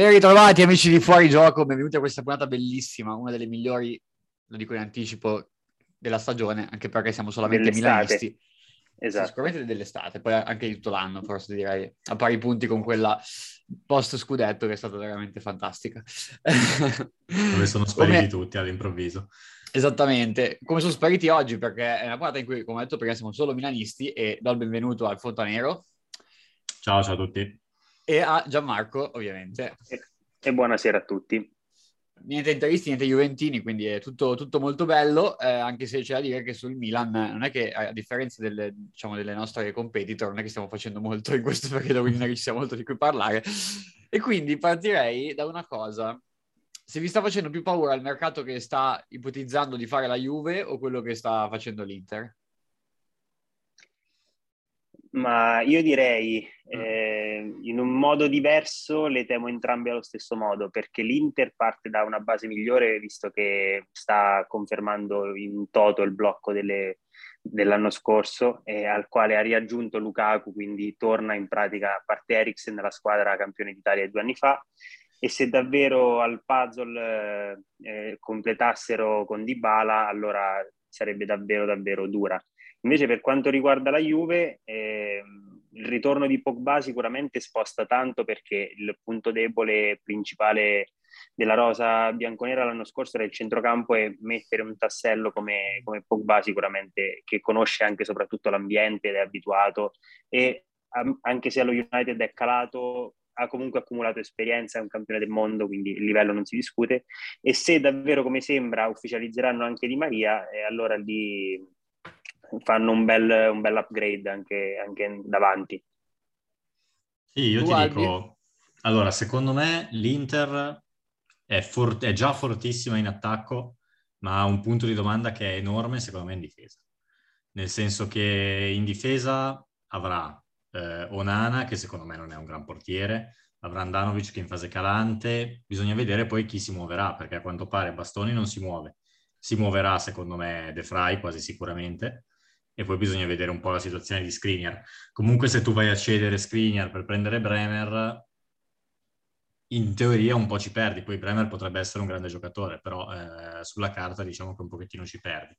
Ben ritrovati amici di Fuori Gioco, benvenuti a questa puntata bellissima, una delle migliori, lo dico in anticipo, della stagione, anche perché siamo solamente Dell'estate. milanisti. Esatto. Sicuramente dell'estate, poi anche di tutto l'anno, forse direi, a pari punti con quella post scudetto che è stata veramente fantastica. Dove sono spariti Come- tutti all'improvviso. Esattamente, come sono spariti oggi, perché è una puntata in cui, come ho detto prima, siamo solo milanisti e do il benvenuto al Fontanero Ciao, ciao a tutti. E a Gianmarco, ovviamente. E, e buonasera a tutti. Niente interisti, niente juventini, quindi è tutto, tutto molto bello, eh, anche se c'è da dire che sul Milan non è che, a differenza delle, diciamo, delle nostre competitor, non è che stiamo facendo molto in questo periodo, quindi non è che ci sia molto di cui parlare. E quindi partirei da una cosa. Se vi sta facendo più paura il mercato che sta ipotizzando di fare la Juve o quello che sta facendo l'Inter? Ma io direi eh, in un modo diverso le temo entrambe allo stesso modo, perché l'Inter parte da una base migliore, visto che sta confermando in toto il blocco delle- dell'anno scorso, e al quale ha riaggiunto Lukaku, quindi torna in pratica a parte Eriksen nella squadra campione d'Italia due anni fa. E se davvero al puzzle eh, eh, completassero con Dybala, allora sarebbe davvero davvero dura. Invece per quanto riguarda la Juve, ehm, il ritorno di Pogba sicuramente sposta tanto perché il punto debole principale della rosa bianconera l'anno scorso era il centrocampo e mettere un tassello come, come Pogba sicuramente che conosce anche e soprattutto l'ambiente ed è abituato e anche se allo United è calato ha comunque accumulato esperienza, è un campione del mondo, quindi il livello non si discute. E se davvero come sembra ufficializzeranno anche Di Maria, eh, allora lì fanno un bel, un bel upgrade anche, anche davanti. Sì, io Tu, ti Albi? dico, allora, secondo me l'Inter è, for- è già fortissima in attacco, ma ha un punto di domanda che è enorme, secondo me, in difesa. Nel senso che in difesa avrà eh, Onana, che secondo me non è un gran portiere, avrà Andanovic che è in fase calante, bisogna vedere poi chi si muoverà, perché a quanto pare Bastoni non si muove. Si muoverà, secondo me, De Vrij quasi sicuramente, e poi bisogna vedere un po' la situazione di Skriniar. Comunque se tu vai a cedere Skriniar per prendere Bremer, in teoria un po' ci perdi, poi Bremer potrebbe essere un grande giocatore, però eh, sulla carta diciamo che un pochettino ci perdi.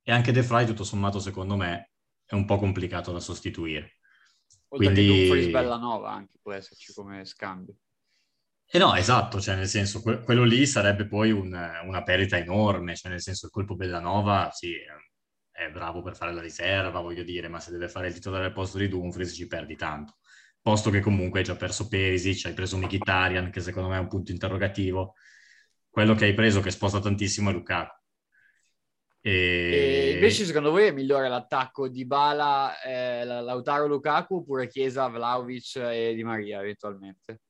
E anche De Vrij, tutto sommato, secondo me, è un po' complicato da sostituire. Oltre Quindi- che Dumfries Bellanova anche può esserci come scambio. E no, esatto, cioè nel senso, que- quello lì sarebbe poi un- una perdita enorme, cioè nel senso il colpo Bellanova, sì, è bravo per fare la riserva, voglio dire, ma se deve fare il titolare al posto di Dumfries ci perdi tanto. Posto che comunque hai già perso Perisic, hai preso Mkhitaryan, che secondo me è un punto interrogativo. Quello che hai preso che sposta tantissimo è Lukaku. E E... invece secondo voi è migliore l'attacco di Bala, eh, La- Lautaro Lukaku oppure Chiesa, Vlaovic e Di Maria eventualmente?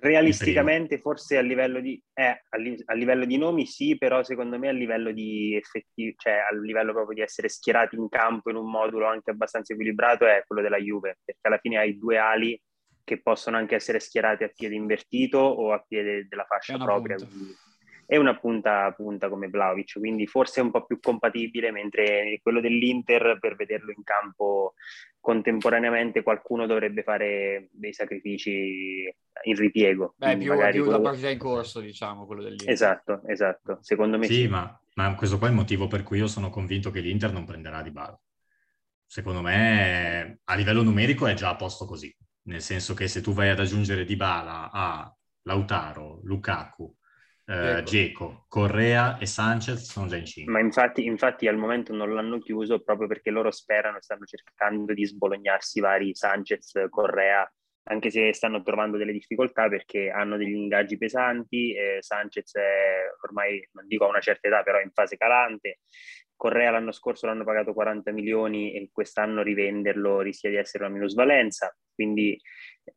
Realisticamente, forse a livello di, eh, a, li- a livello di nomi sì, però secondo me a livello di effettivi, cioè a livello proprio di essere schierati in campo in un modulo anche abbastanza equilibrato è quello della Juve, perché alla fine hai due ali che possono anche essere schierati a piede invertito o a piede della fascia propria. punta. È una punta, punta come Vlaovic, quindi forse è un po' più compatibile, mentre quello dell'Inter per vederlo in campo contemporaneamente qualcuno dovrebbe fare dei sacrifici in ripiego. Beh, più, magari più la quello- partita in corso, diciamo, quello dell'Inter. Esatto, esatto, secondo me Sì, sì. ma, ma questo qua è il motivo per cui io sono convinto che l'Inter non prenderà di Bala. Secondo me a livello numerico è già a posto così, nel senso che se tu vai ad aggiungere Dybala a Lautaro, Lukaku, eh. Dzeko, Correa e Sanchez sono già in 5. Ma infatti, infatti al momento non l'hanno chiuso proprio perché loro sperano, stanno cercando di sbolognarsi vari Sanchez, Correa, anche se stanno trovando delle difficoltà perché hanno degli ingaggi pesanti, eh, Sanchez è ormai, non dico a una certa età, però è in fase calante, Correa l'anno scorso l'hanno pagato 40 milioni e quest'anno rivenderlo rischia di essere una minusvalenza, quindi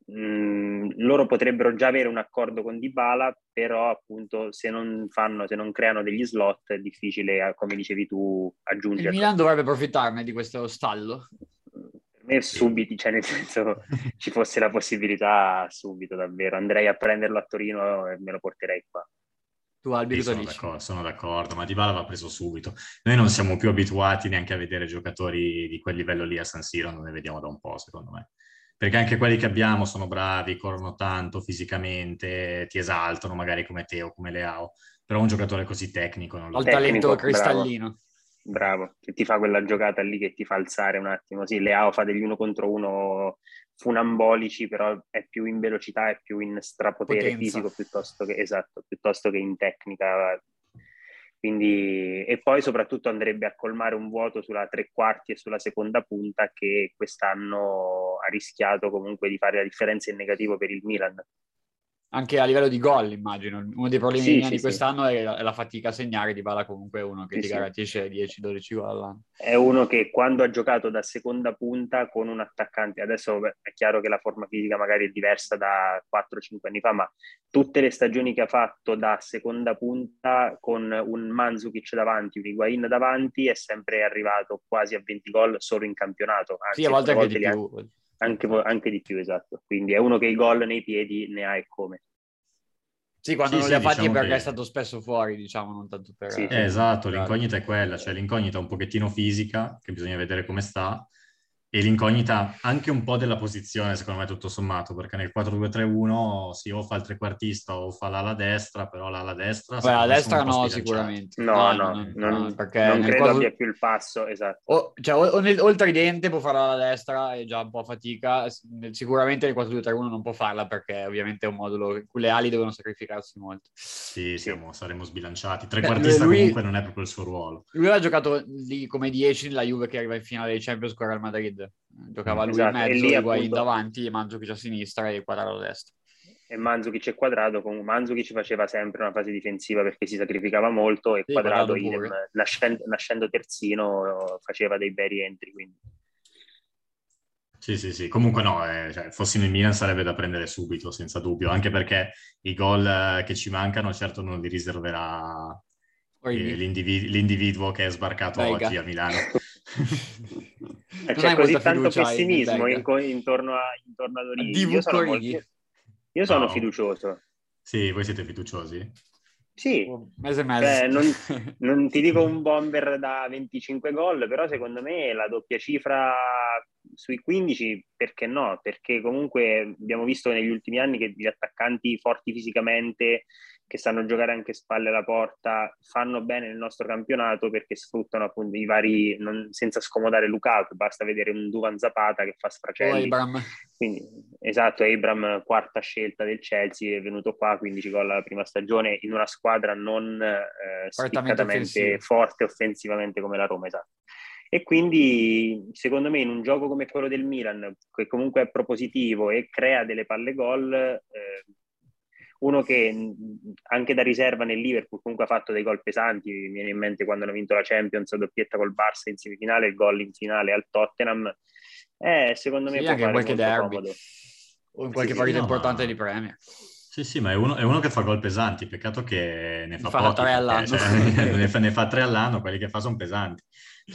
mh, loro potrebbero già avere un accordo con Dybala, però appunto se non fanno, se non creano degli slot è difficile, eh, come dicevi tu, Il aggiungerlo. Milan dovrebbe approfittarne di questo stallo. Per me subito, cioè nel senso ci fosse la possibilità subito davvero, andrei a prenderlo a Torino e me lo porterei qua. Tu Albi Sì, cosa sono, dici? d'accordo, sono d'accordo, ma Dybala va preso subito. Noi non siamo più abituati neanche a vedere giocatori di quel livello lì a San Siro, non ne vediamo da un po', secondo me. perché anche quelli che abbiamo sono bravi, corrono tanto fisicamente, ti esaltano magari come Teo, come Leao, però un giocatore così tecnico non lo Ho il talento cristallino. Bravo. bravo, che ti fa quella giocata lì che ti fa alzare un attimo. Sì, Leao fa degli uno contro uno funambolici, però è più in velocità, è più in strapotere Potenza. fisico piuttosto che, esatto, piuttosto che in tecnica quindi, e poi soprattutto andrebbe a colmare un vuoto sulla tre quarti e sulla seconda punta che quest'anno ha rischiato comunque di fare la differenza in negativo per il Milan anche a livello di gol, immagino. Uno dei problemi sì, sì, di quest'anno sì. è, la, è, la, fatica a segnare, Di Bala comunque è uno che ti garantisce 10-12 gol all'anno. È uno che quando ha giocato da seconda punta con un attaccante, adesso beh, è chiaro che la forma fisica magari è diversa da 4-5 anni fa, ma tutte le stagioni che ha fatto da seconda punta con un Manzukic davanti, un Higuain davanti, è sempre arrivato quasi a 20 gol solo in campionato. Anzi, sì, a volte anche di più. Ha anche, anche, di più, esatto. Quindi è uno che i gol nei piedi ne ha e come. Sì, quando sì, non sì, li ha fatti diciamo perché che... è stato spesso fuori, diciamo, non tanto per... Sì, eh, esatto, l'incognita è quella, cioè l'incognita è un pochettino fisica, che bisogna vedere come sta, e l'incognita anche un po' della posizione, secondo me, tutto sommato, perché nel 4-2-3-1 si o fa il trequartista o fa l'ala destra, però l'ala destra... Beh, la destra no, sicuramente. No, no, no, no, non, perché non credo 4... abbia più il passo, esatto. O, cioè, o, nel, o il tridente può fare l'ala destra, è già un po' fatica, sicuramente nel 4-2-3-1 non può farla perché ovviamente è un modulo in cui le ali devono sacrificarsi molto. Sì, siamo, saremo sbilanciati. Trequartista lui, comunque non è proprio il suo ruolo. Lui ha giocato lì come 10 nella Juve che arriva in finale dei Champions con Real Madrid giocava lui esatto. in mezzo, lì, Higuain appunto... davanti, Mandzukic a sinistra e Quadrato a destra. E Mandzukic è quadrato, con Mandzukic faceva sempre una fase difensiva perché si sacrificava molto e sì, quadrato, idem, nascendo, nascendo, terzino faceva dei bei rientri. Quindi. Sì, sì, sì. Comunque no, eh, cioè, fossi nel Milan sarebbe da prendere subito, senza dubbio, anche perché i gol eh, che ci mancano certo non li riserverà eh, l'individu- l'individuo che è sbarcato Vega. oggi a Milano. C'è così tanto pessimismo in, intorno, a, intorno ad Origi. Io sono, molto, io sono no. fiducioso. Sì, voi siete fiduciosi? Sì, mese mese. Beh, non, non, ti dico un bomber da 25 gol, però secondo me la doppia cifra sui 15, perché no? Perché comunque abbiamo visto negli ultimi anni che gli attaccanti forti fisicamente che sanno giocare anche spalle alla porta, fanno bene nel nostro campionato perché sfruttano appunto i vari, non, senza scomodare Lukaku, basta vedere un Duvan Zapata che fa sfracelli. Oh, Quindi, esatto, Abram, quarta scelta del Chelsea, è venuto qua, 15 gol alla prima stagione, in una squadra non eh, spiccatamente forte offensivamente come la Roma, esatto. E quindi, secondo me, in un gioco come quello del Milan, che comunque è propositivo e crea delle palle gol, eh, uno che anche da riserva nel Liverpool comunque ha fatto dei gol pesanti, mi viene in mente quando hanno vinto la Champions, doppietta col Barça in semifinale, il gol in finale al Tottenham, eh, secondo me sì, anche in qualche derby comodo. o in qualche sì, partita sì, importante no. di Premier. Sì, sì, ma è uno, è uno, che fa gol pesanti, peccato che ne fa, fa pochi, tre all'anno. Cioè, ne, fa, ne, fa, tre all'anno, quelli che fa sono pesanti.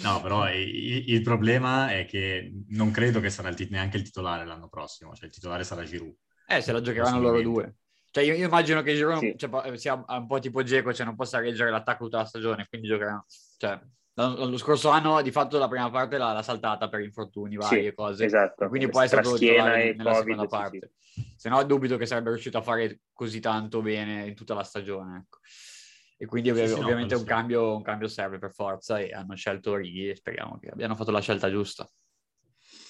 No, però il, il, problema è che non credo che sarà il, neanche il titolare l'anno prossimo, cioè il titolare sarà Giroud. Eh, se la giocheranno loro due. Cioè, io, io immagino che Giroud sì. cioè, sia un po' tipo Geco, cioè non possa reggere l'attacco tutta la stagione, quindi giocheranno. Cioè, lo scorso anno di fatto la prima parte l'ha, l'ha saltata per infortuni vari sì, e cose. Esatto. quindi può essere titolare nella COVID, seconda parte. Sì, sì. Se no dubito che sarebbe riuscito a fare così tanto bene in tutta la stagione. Ecco. E quindi ov- ovviamente no, un, cambio, un, cambio, serve per forza e hanno scelto Righi e speriamo che abbiano fatto la scelta giusta.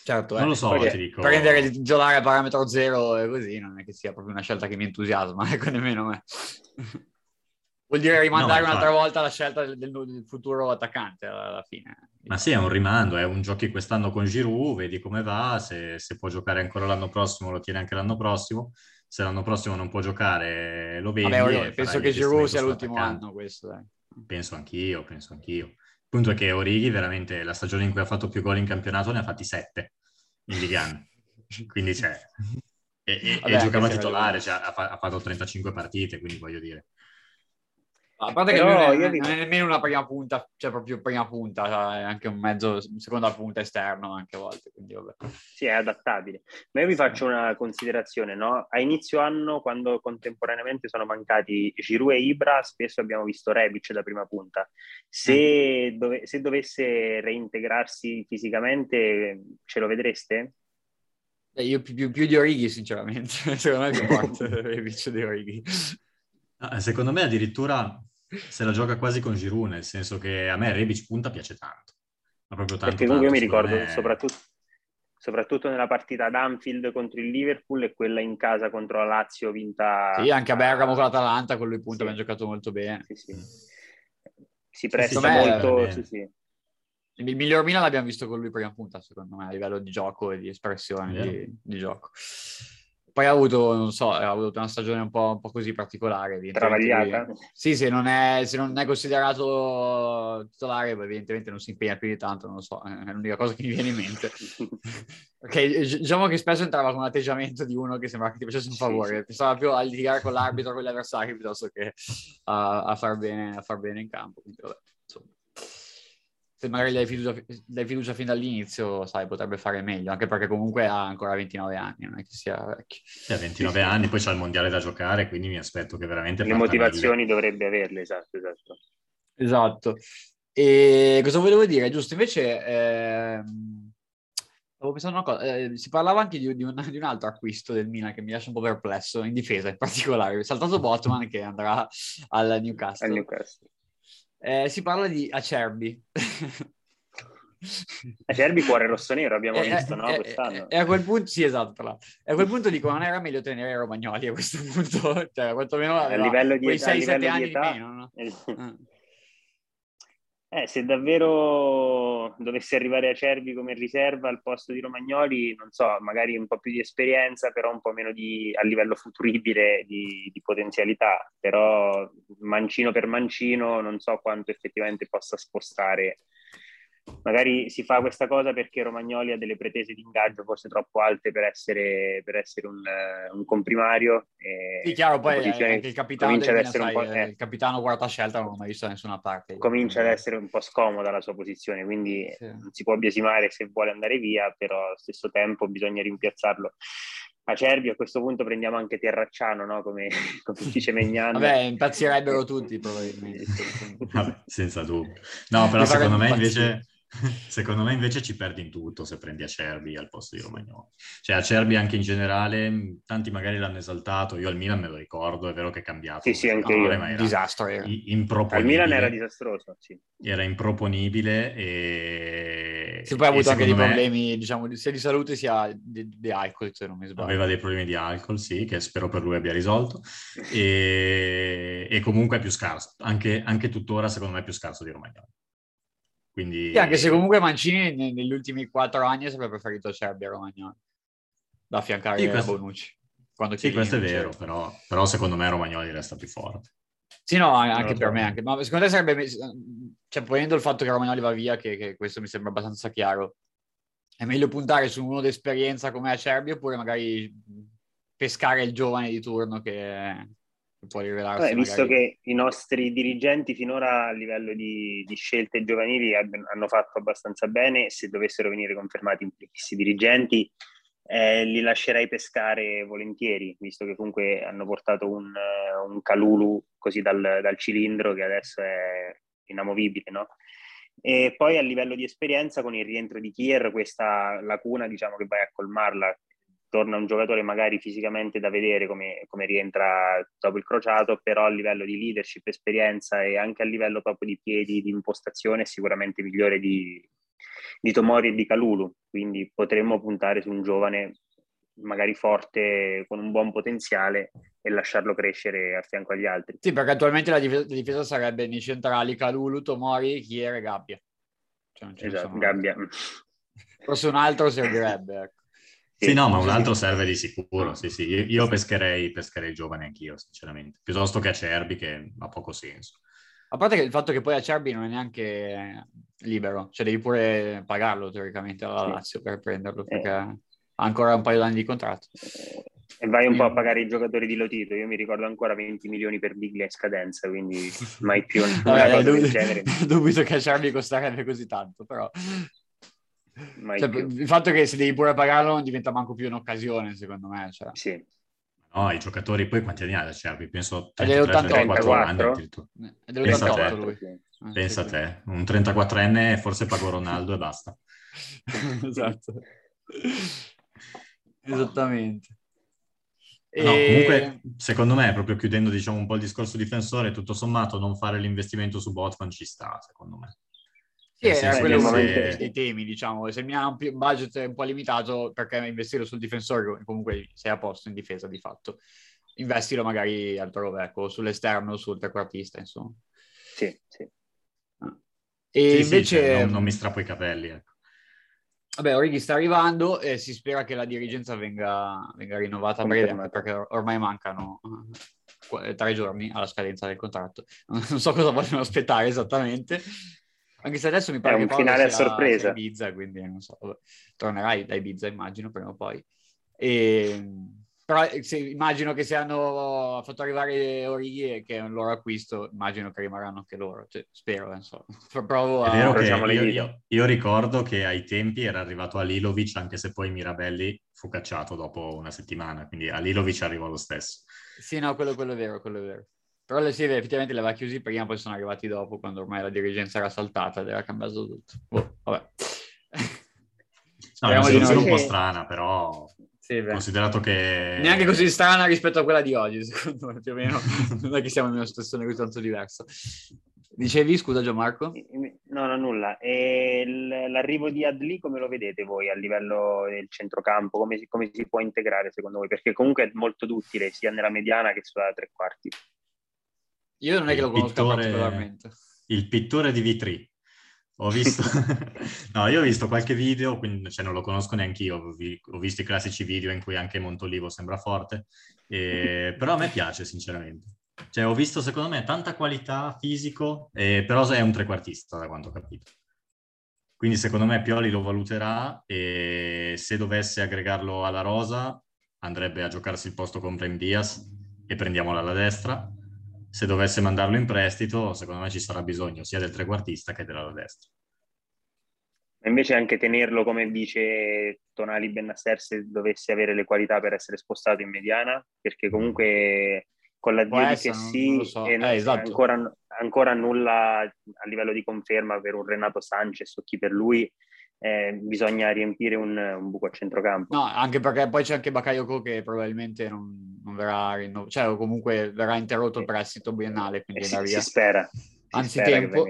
Certo, non eh, lo so, ti dico. Prendere il titolare a parametro zero e così non è che sia proprio una scelta che mi entusiasma, ecco nemmeno me. Vuol dire rimandare no, un'altra volta la scelta del, del, futuro attaccante alla fine. Ma sì, è un rimando, è un giochi quest'anno con Giroud, vedi come va, se, se, può giocare ancora l'anno prossimo lo tiene anche l'anno prossimo, se l'anno prossimo non può giocare lo vedi. Vabbè, penso che Giroud sia l'ultimo anno questo. Dai. Penso anch'io, penso anch'io. Il punto è che Orighi veramente la stagione in cui ha fatto più gol in campionato ne ha fatti sette in Ligan. Quindi c'è. E, e, Vabbè, e giocava titolare, cioè, ha, ha, fatto 35 partite, quindi voglio dire. A parte che non è, non è, nemmeno una prima punta, cioè proprio prima punta, cioè è anche un mezzo, seconda punta esterno anche a volte, quindi vabbè. Sì, è adattabile. Ma io vi faccio una considerazione, no? A inizio anno, quando contemporaneamente sono mancati Giroud e Ibra, spesso abbiamo visto Rebic da prima punta. Se, mm. dove, se dovesse reintegrarsi fisicamente, ce lo vedreste? Eh, io più, più, più, di Orighi, sinceramente. Secondo me è più forte Rebic di Orighi. Ah, secondo me addirittura se la gioca quasi con Giroud, nel senso che a me Rebic punta piace tanto. Ma proprio tanto, Perché comunque tanto, io mi ricordo me... soprattutto, soprattutto nella partita ad Anfield contro il Liverpool e quella in casa contro la Lazio vinta... Sì, anche a Bergamo con l'Atalanta, con lui punta sì. abbiamo giocato molto bene. Sì, sì. Si presta sì, molto... Sì, sì. Il miglior Milan l'abbiamo visto con lui prima punta, secondo me, a livello di gioco e di espressione di, di, gioco. Poi ha avuto, non so, ha avuto una stagione un po', un po così particolare. Travagliata? Sì, se non, è, se non è considerato titolare, evidentemente non si impegna più di tanto, non lo so, è l'unica cosa che mi viene in mente. ok, diciamo che spesso entrava con un atteggiamento di uno che sembrava che ti facesse un favore, pensava più a litigare con l'arbitro con gli avversari piuttosto che a, a, far, bene, a far bene in campo. Quindi, vabbè, se magari dai fiducia, dai fiducia fin dall'inizio, sai, potrebbe fare meglio, anche perché comunque ha ancora 29 anni, non è che sia vecchio. Sì, ha 29 sì, anni, poi c'è il mondiale da giocare, quindi mi aspetto che veramente... Le motivazioni meglio. dovrebbe averle, esatto, esatto. Esatto. E cosa volevo dire? Giusto, invece... Eh... Stavo pensando una cosa, eh, si parlava anche di, di, un, di, un, altro acquisto del Milan che mi lascia un po' perplesso, in difesa in particolare, saltato Botman che andrà al Newcastle. Al Newcastle. Eh, si parla di Acerbi. Acerbi cuore rosso-nero abbiamo eh, visto, no? Eh, Quest'anno. E a quel punto, sì, esatto. E a quel punto dico, non era meglio tenere Romagnoli a questo punto? Cioè, quantomeno a livello di quei 6-7 anni età, di meno, no? Eh, se davvero dovesse arrivare a Cervi come riserva al posto di Romagnoli, non so, magari un po' più di esperienza, però un po' meno di, a livello futuribile di, di potenzialità, però mancino per mancino non so quanto effettivamente possa spostare magari si fa questa cosa perché Romagnoli ha delle pretese di ingaggio forse troppo alte per essere, per essere un, un comprimario. sì, chiaro, poi anche il capitano, comincia ad essere sai, un po', eh, il capitano quarta scelta non l'ho mai visto da nessuna parte. Comincia ad essere un po' scomoda la sua posizione, quindi sì. non si può biasimare se vuole andare via, però allo stesso tempo bisogna rimpiazzarlo. Acerbi a questo punto prendiamo anche Terracciano, no? come, come dice Megnan. Vabbè, impazzirebbero tutti probabilmente. Vabbè, senza dubbio. No, però secondo me invece Secondo me invece ci perdi in tutto se prendi Acerbi al posto di Romagnoli. Cioè Acerbi anche in generale, tanti magari l'hanno esaltato, io al Milan me lo ricordo, è vero che è cambiato. Sì, sì, anche io. Ma era Disastro. Era. Improponibile. Al Milan era disastroso, sì. Era improponibile e... Sì, poi ha avuto anche dei me... problemi, diciamo, sia di salute sia di, di, alcol, se non mi sbaglio. Aveva dei problemi di alcol, sì, che spero per lui abbia risolto. e, e comunque è più scarso, anche, anche tuttora secondo me è più scarso di Romagnoli. Quindi... Sì, anche se comunque Mancini negli ultimi quattro anni sarebbe preferito Serbia a Romagnoli da affiancare sì, questo... a Bonucci. sì, questo è vero, però, però, secondo me Romagnoli resta più forte. Sì, no, anche per me. Anche. Ma secondo te sarebbe, cioè, ponendo il fatto che Romagnoli va via, che, che, questo mi sembra abbastanza chiaro, è meglio puntare su uno d'esperienza come Acerbi oppure magari pescare il giovane di turno che, può rivelarsi. Beh, visto che i nostri dirigenti finora a livello di, di scelte giovanili hanno fatto abbastanza bene, se dovessero venire confermati questi dirigenti, eh, li lascerei pescare volentieri, visto che comunque hanno portato un, un Calulu così dal, dal, cilindro che adesso è inamovibile, no? E poi a livello di esperienza, con il rientro di Kier, questa lacuna diciamo che vai a colmarla, torna un giocatore magari fisicamente da vedere come, come, rientra dopo il crociato, però a livello di leadership, esperienza e anche a livello proprio di piedi, di impostazione, è sicuramente migliore di, di Tomori e di Calulu. Quindi potremmo puntare su un giovane magari forte, con un buon potenziale e lasciarlo crescere a fianco agli altri. Sì, perché attualmente la difesa, la difesa sarebbe nei centrali Calulu, Tomori, Chiere e Gabbia. Cioè, esatto, Gabbia. Forse un altro servirebbe, ecco. Sì, no, ma un altro serve di sicuro. Sì, sì. Io, io pescherei, pescherei giovane anch'io, sinceramente, piuttosto che Acerbi, che ha poco senso. A parte che il fatto che poi Acerbi non è neanche libero, cioè devi pure pagarlo teoricamente alla Lazio per prenderlo, eh. perché eh. ha ancora un paio d'anni di contratto. E vai un quindi... po' a pagare i giocatori di Lotito. Io mi ricordo ancora 20 milioni per Biglia in scadenza, quindi mai più una Vabbè, cosa dub- del genere. Dubito che Acerbi costerebbe così tanto, però cioè, il fatto che se devi pure pagarlo non diventa manco più un'occasione, secondo me. Cioè. Sì. No, i giocatori poi quanti anni ha da Cervi? Penso 34 anni addirittura. È dell'88 lui. Pensa a te, un 34enne forse pago Ronaldo e basta. esatto. Esattamente. No, comunque, secondo me, proprio chiudendo diciamo, un po' il discorso difensore, tutto sommato non fare l'investimento su Botman ci sta, secondo me. Sì, è quello uno dei temi, diciamo. Se mi ha un, un, budget un po' limitato, perché investire sul difensore, comunque sei a posto in difesa di fatto. Investilo magari altrove, ecco, sull'esterno, sul trequartista, insomma. Sì, sì. Ah. E sì, invece... Sì, cioè, non, non, mi strappo i capelli, ecco. Vabbè, Orighi sta arrivando e si spera che la dirigenza venga, venga rinnovata a breve, perché ormai mancano eh, tre giorni alla scadenza del contratto. Non so cosa vogliono aspettare esattamente, anche se adesso mi pare è un che finale a sorpresa. Ibiza, quindi non so, tornerai da Ibiza immagino prima o poi. E, però eh, se, immagino che se hanno fatto arrivare Orighi che è un loro acquisto, immagino che rimarranno anche loro, cioè, spero, insomma. Provo a... È vero che io, io, io, ricordo che ai tempi era arrivato a Lilovic, anche se poi Mirabelli fu cacciato dopo una settimana, quindi a Lilovic arrivò lo stesso. Sì, no, quello, quello è vero, quello è vero. Però sì, effettivamente li aveva chiusi prima, poi sono arrivati dopo, quando ormai la dirigenza era saltata ed era cambiato tutto. Oh, vabbè. No, è una situazione un po' strana, però sì, considerato che... Neanche così strana rispetto a quella di oggi, secondo me, più o meno. non è che siamo in una situazione così tanto diversa. Dicevi, scusa Gianmarco? No, no, nulla. E l'arrivo di Adli come lo vedete voi a livello del centrocampo? Come si, come si può integrare secondo voi? Perché comunque è molto utile sia nella mediana che sulla tre quarti. Io non è che lo conosco pittore, particolarmente. Il pittore di Vitri. Ho visto, no, io ho visto qualche video, quindi cioè, non lo conosco neanche io, ho, vi, ho, visto i classici video in cui anche Montolivo sembra forte, e, però a me piace sinceramente. Cioè, ho visto secondo me tanta qualità fisico, eh, però è un trequartista da quanto ho capito. Quindi secondo me Pioli lo valuterà e se dovesse aggregarlo alla rosa andrebbe a giocarsi il posto con Brem Diaz e prendiamolo alla destra se dovesse mandarlo in prestito, secondo me ci sarà bisogno sia del trequartista che della destra. Invece anche tenerlo, come dice Tonali Bennasser, se dovesse avere le qualità per essere spostato in mediana, perché comunque con la Dio di che sì, so. eh, esatto. ancora, ancora nulla a livello di conferma per un Renato Sanchez o chi per lui, eh, bisogna riempire un, un, buco a centrocampo. No, anche perché poi c'è anche Bakayoko che probabilmente non, non verrà rinnovato, cioè o comunque verrà interrotto il prestito biennale, quindi eh, si, via. si spera. Anzi tempo.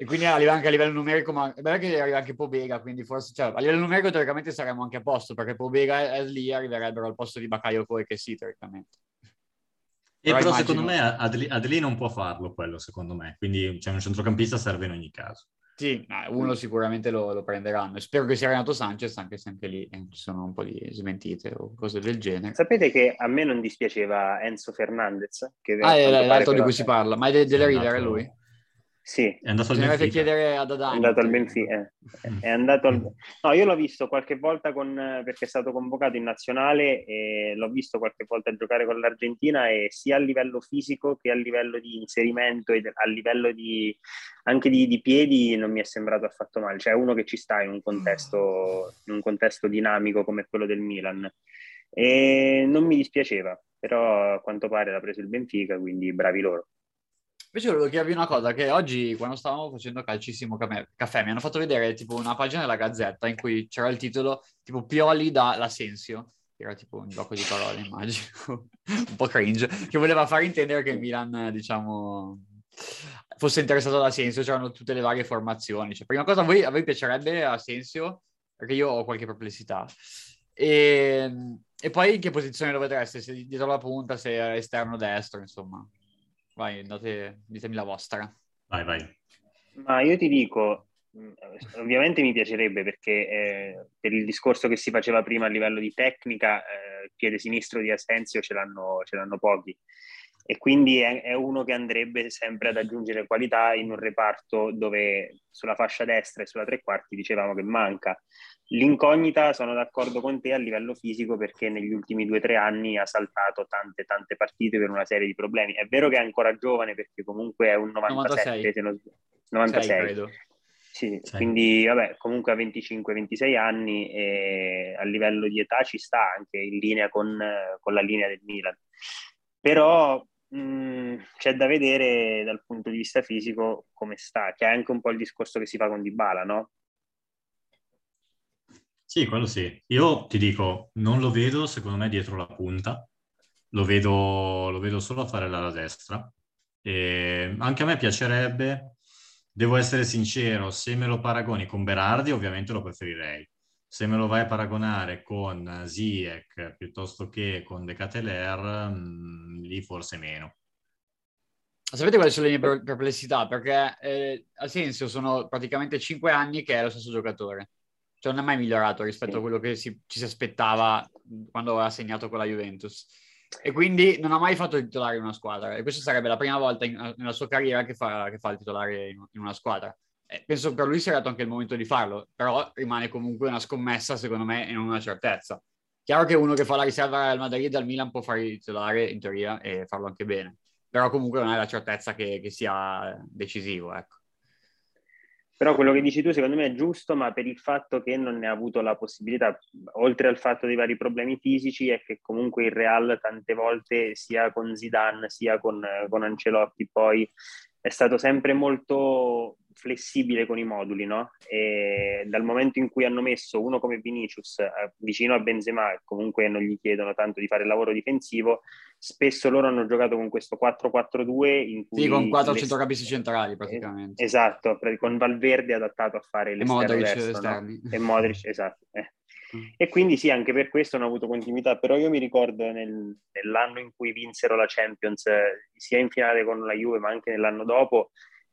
E quindi arriva anche a livello numerico, ma è vero che arriva anche Pobega, quindi forse, cioè, a livello numerico teoricamente saremmo anche a posto, perché Pobega e lì arriverebbero al posto di Bakayoko e che sì, teoricamente. E però, però immagino... secondo me Adli, Adli non può farlo quello, secondo me, quindi cioè, un centrocampista serve in ogni caso. Sì, uno sicuramente lo, lo, prenderanno. Spero che sia Renato Sanchez, anche se anche lì eh, ci sono un po' di smentite o cose del genere. Sapete che a me non dispiaceva Enzo Fernandez? Che ah, è l'altro di cui si parla, ma è de- delle Rider è lui? Sì. È andato al Benfica. chiedere ad Adani. È andato al Benfica. Eh. È andato al... No, io l'ho visto qualche volta con... perché è stato convocato in nazionale e l'ho visto qualche volta giocare con l'Argentina e sia a livello fisico che a livello di inserimento e a livello di... anche di, di piedi non mi è sembrato affatto male. Cioè uno che ci sta in un contesto, in un contesto dinamico come quello del Milan. E non mi dispiaceva, però a quanto pare l'ha preso il Benfica, quindi bravi loro. Invece volevo chiedervi una cosa, che oggi quando stavamo facendo calcissimo caffè mi hanno fatto vedere tipo una pagina della Gazzetta in cui c'era il titolo tipo Pioli da l'Asensio, che era tipo un gioco di parole immagino, un po' cringe, che voleva far intendere che il Milan diciamo fosse interessato ad Asensio, c'erano tutte le varie formazioni. Cioè, prima cosa, a voi, a voi piacerebbe Asensio? Perché io ho qualche perplessità. E, e poi in che posizione lo vedreste? Se dietro la punta, se esterno destro, insomma. Vai, andate, ditemi la vostra. Vai, vai. Ma io ti dico, ovviamente mi piacerebbe perché eh, per il discorso che si faceva prima a livello di tecnica, eh, il piede sinistro di Asensio ce l'hanno, ce l'hanno pochi e quindi è, è, uno che andrebbe sempre ad aggiungere qualità in un reparto dove sulla fascia destra e sulla tre quarti dicevamo che manca. L'incognita, sono d'accordo con te a livello fisico perché negli ultimi due o tre anni ha saltato tante tante partite per una serie di problemi. È vero che è ancora giovane perché comunque è un 97, 96. se non 96. 6, sì, sì, quindi vabbè, comunque a 25-26 anni e a livello di età ci sta anche in linea con, con la linea del Milan. Però mh, mm, c'è da vedere dal punto di vista fisico come sta, che è anche un po' il discorso che si fa con Dybala, no? Sì, quello sì. Io ti dico, non lo vedo secondo me dietro la punta, lo vedo, lo vedo solo a fare l'ala destra. E anche a me piacerebbe, devo essere sincero, se me lo paragoni con Berardi ovviamente lo preferirei. Se me lo vai a paragonare con Ziyech piuttosto che con De Cateler, mh, lì forse meno. Sapete quali sono le mie perplessità? Perché eh, senso sono praticamente cinque anni che è lo stesso giocatore. Cioè non è mai migliorato rispetto a quello che si, ci si aspettava quando aveva segnato con la Juventus. E quindi non ha mai fatto il titolare in una squadra. E questa sarebbe la prima volta in, nella sua carriera che fa, che fa il titolare in, in una squadra. E penso per lui sia arrivato anche il momento di farlo, però rimane comunque una scommessa, secondo me, e non una certezza. Chiaro che uno che fa la riserva al Madrid al Milan può fare il titolare in teoria e farlo anche bene però comunque non è la certezza che, che sia decisivo. Ecco. Però quello che dici tu secondo me è giusto, ma per il fatto che non ne ha avuto la possibilità, oltre al fatto dei vari problemi fisici, è che comunque il Real tante volte, sia con Zidane, sia con, con Ancelotti, poi è stato sempre molto flessibile con i moduli, no? E dal momento in cui hanno messo uno come Vinicius eh, vicino a Benzema e comunque non gli chiedono tanto di fare il lavoro difensivo, spesso loro hanno giocato con questo 4-4-2 in cui... Sì, con quattro le... centrocampisti centrali praticamente. esatto, con Valverde adattato a fare l'esterno Modric esterni. No? E Modric, esatto. Eh. E quindi sì, anche per questo hanno avuto continuità, però io mi ricordo nel, nell'anno in cui vinsero la Champions, eh, sia in finale con la Juve, ma anche nell'anno dopo,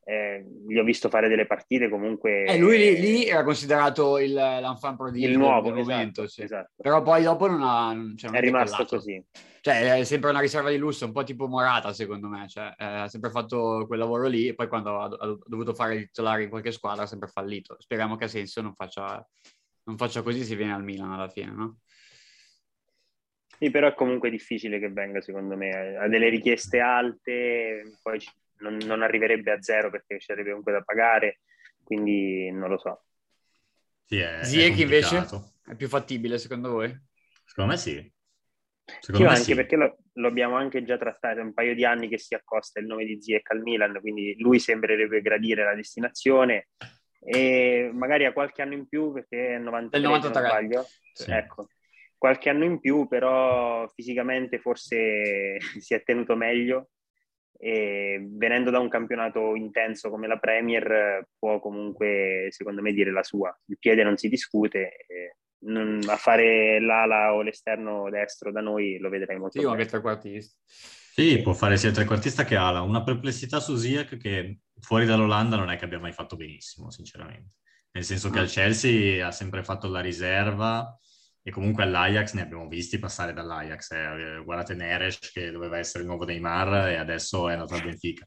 eh, gli ho visto fare delle partite comunque... Eh, lui lì, lì, era considerato il, l'enfant prodigio il nuovo, del momento, esatto, sì. esatto. però poi dopo non ha... Cioè, non è, è rimasto così. Cioè, è sempre una riserva di lusso, un po' tipo Morata, secondo me. Cioè, eh, ha sempre fatto quel lavoro lì e poi quando ha, ha dovuto fare il titolare in qualche squadra ha sempre fallito. Speriamo che Asensio non faccia, non faccia così si viene al Milan alla fine, no? Sì, però è comunque difficile che venga, secondo me. Ha delle richieste alte, poi non, non arriverebbe a zero perché ci sarebbe comunque da pagare, quindi non lo so. Sì, è, Ziyech invece è più fattibile secondo voi? Secondo me sì. Secondo sì, me anche sì. perché lo, lo, abbiamo anche già trattato, è un paio di anni che si accosta il nome di Ziyech al Milan, quindi lui sembrerebbe gradire la destinazione e magari ha qualche anno in più perché è 93, 93. non sbaglio. Sì. Ecco, qualche anno in più, però fisicamente forse si è tenuto meglio e venendo da un campionato intenso come la Premier può comunque secondo me dire la sua. Il piede non si discute non, a fare l'ala o l'esterno destro da noi lo vedrei molto sì, anche trequartista. Sì, può fare sia trequartista che ala. Una perplessità su Ziyech che fuori dall'Olanda non è che abbia mai fatto benissimo sinceramente. Nel senso che al Chelsea ha sempre fatto la riserva e comunque all'Ajax ne abbiamo visti passare dall'Ajax. Eh. Guardate Neres che doveva essere il nuovo Neymar e adesso è andato al Benfica.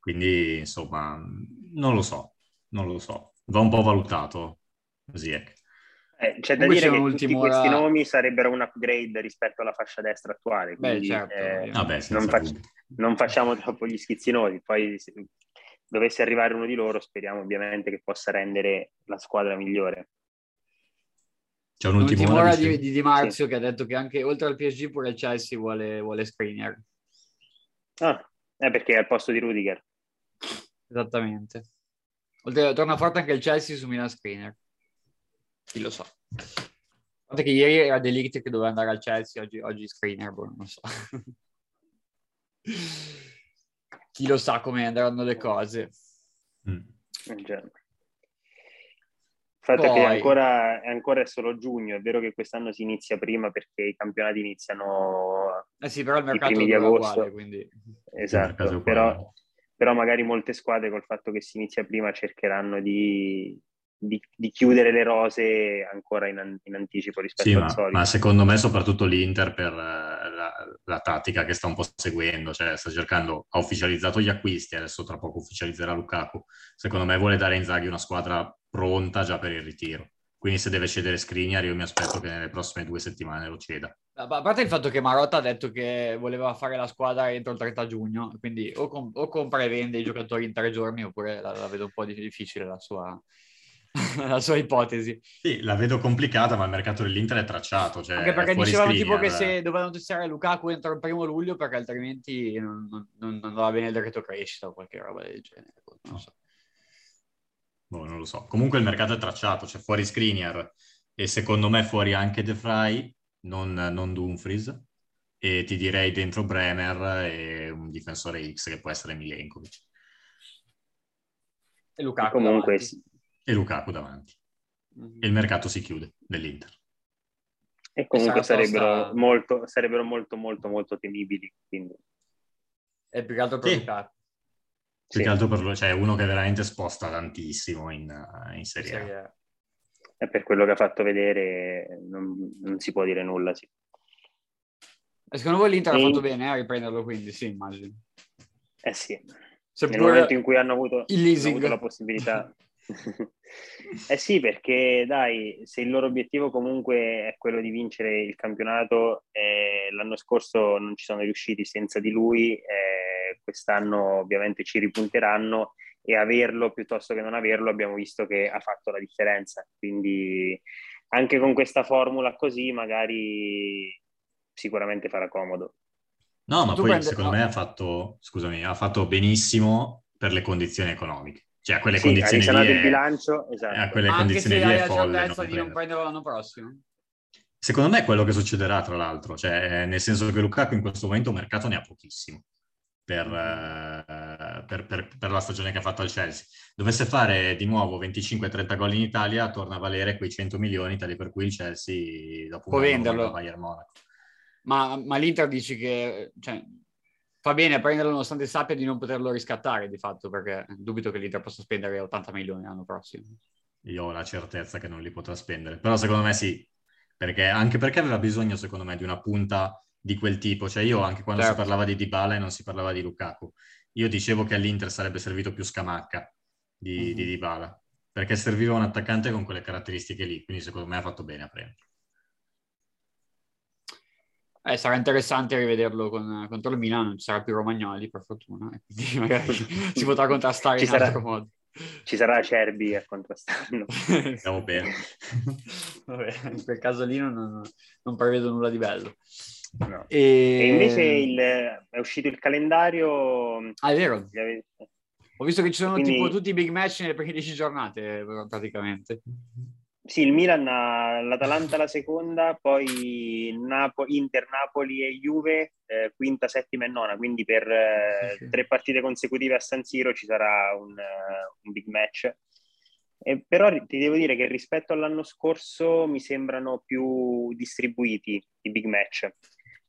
Quindi, insomma, non lo so, non lo so. Va un po' valutato Ziek. Eh, c'è da dire che tutti questi ora... nomi sarebbero un upgrade rispetto alla fascia destra attuale. Quindi, Beh, certo, eh, Vabbè, non, fac- non, facciamo troppo gli schizzinosi. Poi se dovesse arrivare uno di loro, speriamo ovviamente che possa rendere la squadra migliore. C'è un'ultima ora di, di Di Marzio sì. che ha detto che anche oltre al PSG pure il Chelsea vuole, vuole Skriniar. Ah, è perché è al posto di Rudiger. Esattamente. Oltre, torna forte anche il Chelsea su Milan Skriniar. Chi lo sa. Guarda che ieri era Delict che doveva andare al Chelsea, oggi, oggi Skriniar, boh, non so. Chi lo sa come andranno le cose. Mm. Il fatto Poi... è che ancora, è ancora solo giugno, è vero che quest'anno si inizia prima perché i campionati iniziano eh sì, però il mercato primi di agosto. Uguale, quindi... Esatto, però, però, magari molte squadre col fatto che si inizia prima cercheranno di, di, di chiudere le rose ancora in, in anticipo rispetto sì, al ma, solito. Ma secondo me soprattutto l'Inter per eh, la, tattica che sta un po' seguendo, cioè sta cercando, ha ufficializzato gli acquisti, adesso tra poco ufficializzerà Lukaku, secondo me vuole dare a Inzaghi una squadra pronta già per il ritiro. Quindi se deve cedere Skriniar io mi aspetto che nelle prossime due settimane lo ceda. A parte il fatto che Marotta ha detto che voleva fare la squadra entro il 30 giugno, quindi o, com- o compra e vende i giocatori in tre giorni oppure la, la vedo un po' difficile la sua, la sua ipotesi. Sì, la vedo complicata, ma il mercato dell'Inter è tracciato. Cioè Anche perché dicevano tipo che se dovevano testare Lukaku entro il primo luglio perché altrimenti non, non, non andava bene il decreto crescita o qualche roba del genere. Non so. Boh, non lo so. Comunque il mercato è tracciato, c'è fuori Skriniar e secondo me fuori anche De Vrij, non, non Dumfries, e ti direi dentro Bremer e un difensore X che può essere Milenkovic. E Lukaku Comunque, davanti. E Lukaku davanti. Mhm. E il mercato si chiude dell'Inter. E comunque sarà sarebbero, tosta- molto, sarebbero molto, molto, molto temibili. Quindi, E più che altro per Sì. Lukaku. Più sì. che altro per lui, cioè uno che veramente sposta tantissimo in, in Serie A. Serie A. E per quello che ha fatto vedere non, non si può dire nulla. Sì. E secondo voi l'Inter ha E- fatto bene eh, a riprenderlo quindi? Sì, immagino. Eh sì, nel Seppure momento in cui hanno avuto, il hanno leasing. avuto la possibilità. eh sì, perché dai, se il loro obiettivo comunque è quello di vincere il campionato, eh, l'anno scorso non ci sono riusciti senza di lui, eh, quest'anno ovviamente ci ripunteranno e averlo piuttosto che non averlo abbiamo visto che ha fatto la differenza. Quindi anche con questa formula così magari sicuramente farà comodo. No, ma Tu poi prendi- secondo me ha fatto, scusami, ha fatto benissimo per le condizioni economiche. Cioè, a quelle Sì, condizioni lì il è- bilancio, esatto. a quelle Anche condizioni se lì hai è la folle. non certezza di non prenderlo l'anno prossimo. Secondo me è quello che succederà, tra l'altro, cioè, nel senso che Lukaku in questo momento mercato ne ha pochissimo per, eh, per- per- per la stagione che ha fatto al Chelsea. Dovesse fare di nuovo 25-30 gol in Italia, torna a valere quei 100 milioni, tali per cui il Chelsea dopo Può venderlo. Bayern Monaco. Ma, ma l'Inter dici che cioè, fa bene a prenderlo nonostante sappia di non poterlo riscattare di fatto, perché dubito che l'Inter possa spendere 80 milioni l'anno prossimo. Io ho la certezza che non li potrà spendere, però secondo me sì, perché, anche perché aveva bisogno secondo me di una punta di quel tipo, cioè io anche quando Certo. si parlava di Dybala e non si parlava di Lukaku, io dicevo che all'Inter sarebbe servito più Scamacca di, Mhm. di Dybala, perché serviva un attaccante con quelle caratteristiche lì, quindi secondo me ha fatto bene a prenderlo. Eh, sarà interessante rivederlo con, contro il Milan, non ci sarà più Romagnoli per fortuna, e quindi magari si potrà contrastare Ci in sarà- altro modo. Ci sarà Cerbi a contrastarlo. Andiamo bene. Vabbè, in quel caso lì non, non- non prevedo nulla di bello. No. E, E invece il- è uscito il calendario. Ah, è vero. Ho visto che ci sono Quindi- tipo tutti i big match nelle prime 10 giornate, praticamente. Sì, il Milan ha l'Atalanta la seconda, poi Napo- Inter, Napoli e Juve, eh, quinta, settima e nona. Quindi per eh, Sì, sì. tre partite consecutive a San Siro ci sarà un, eh, un big match. E però ti devo dire che rispetto all'anno scorso mi sembrano più distribuiti i big match.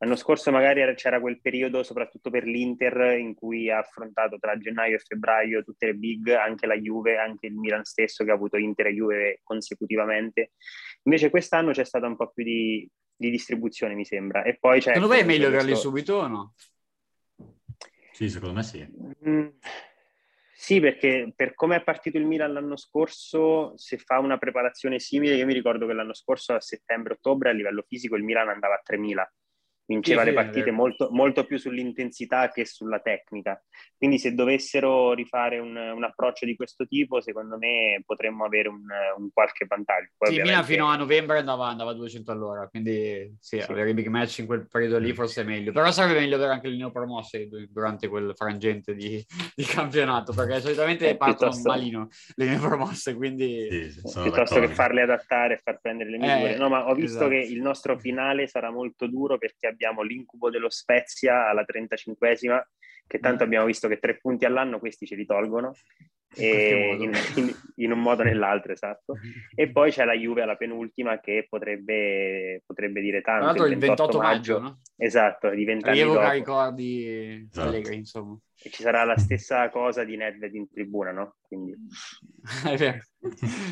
L'anno scorso magari era- c'era quel periodo, soprattutto per l'Inter, in cui ha affrontato tra gennaio e febbraio tutte le big, anche la Juve, anche il Milan stesso che ha avuto Inter e Juve consecutivamente. Invece quest'anno c'è stata un po' più di, di distribuzione, mi sembra. E poi c'è Secondo voi è meglio averli questo- subito o no? Sì, secondo me sì. Mm, Sì, perché per come è partito il Milan l'anno scorso, se fa una preparazione simile, io mi ricordo che l'anno scorso a settembre-ottobre a livello fisico il Milan andava a 3.000, vinceva Sì, le sì, partite vero. molto, molto più sull'intensità che sulla tecnica. Quindi se dovessero rifare un, un approccio di questo tipo, secondo me potremmo avere un, un qualche vantaggio. Poi Sì, ovviamente- fino a novembre andava, andava a 200 all'ora, quindi sì, Sì. avere i big match in quel periodo lì Mm. forse è meglio. Però sarebbe meglio avere anche le neopromosse du- durante quel frangente di, di campionato, perché solitamente Eh, partono piuttosto- malino le neopromosse, quindi... Sì, sì, sono piuttosto d'accordo. che farle adattare e far prendere le misure. Eh, no, ma ho visto esatto. che il nostro finale sarà molto duro perché abbiamo l'incubo dello Spezia alla 35esima, che tanto Mm. abbiamo visto che tre punti all'anno questi ce li tolgono. In E in, in- in un modo o nell'altro, esatto. E poi c'è la Juve alla penultima che potrebbe, potrebbe dire tanto. Tra l'altro il 28 maggio, no? Esatto, di vent'anni Rievoca dopo. ricordi Esatto. allegri, insomma. E ci sarà la stessa cosa di Nedved in tribuna, no? Quindi... È vero.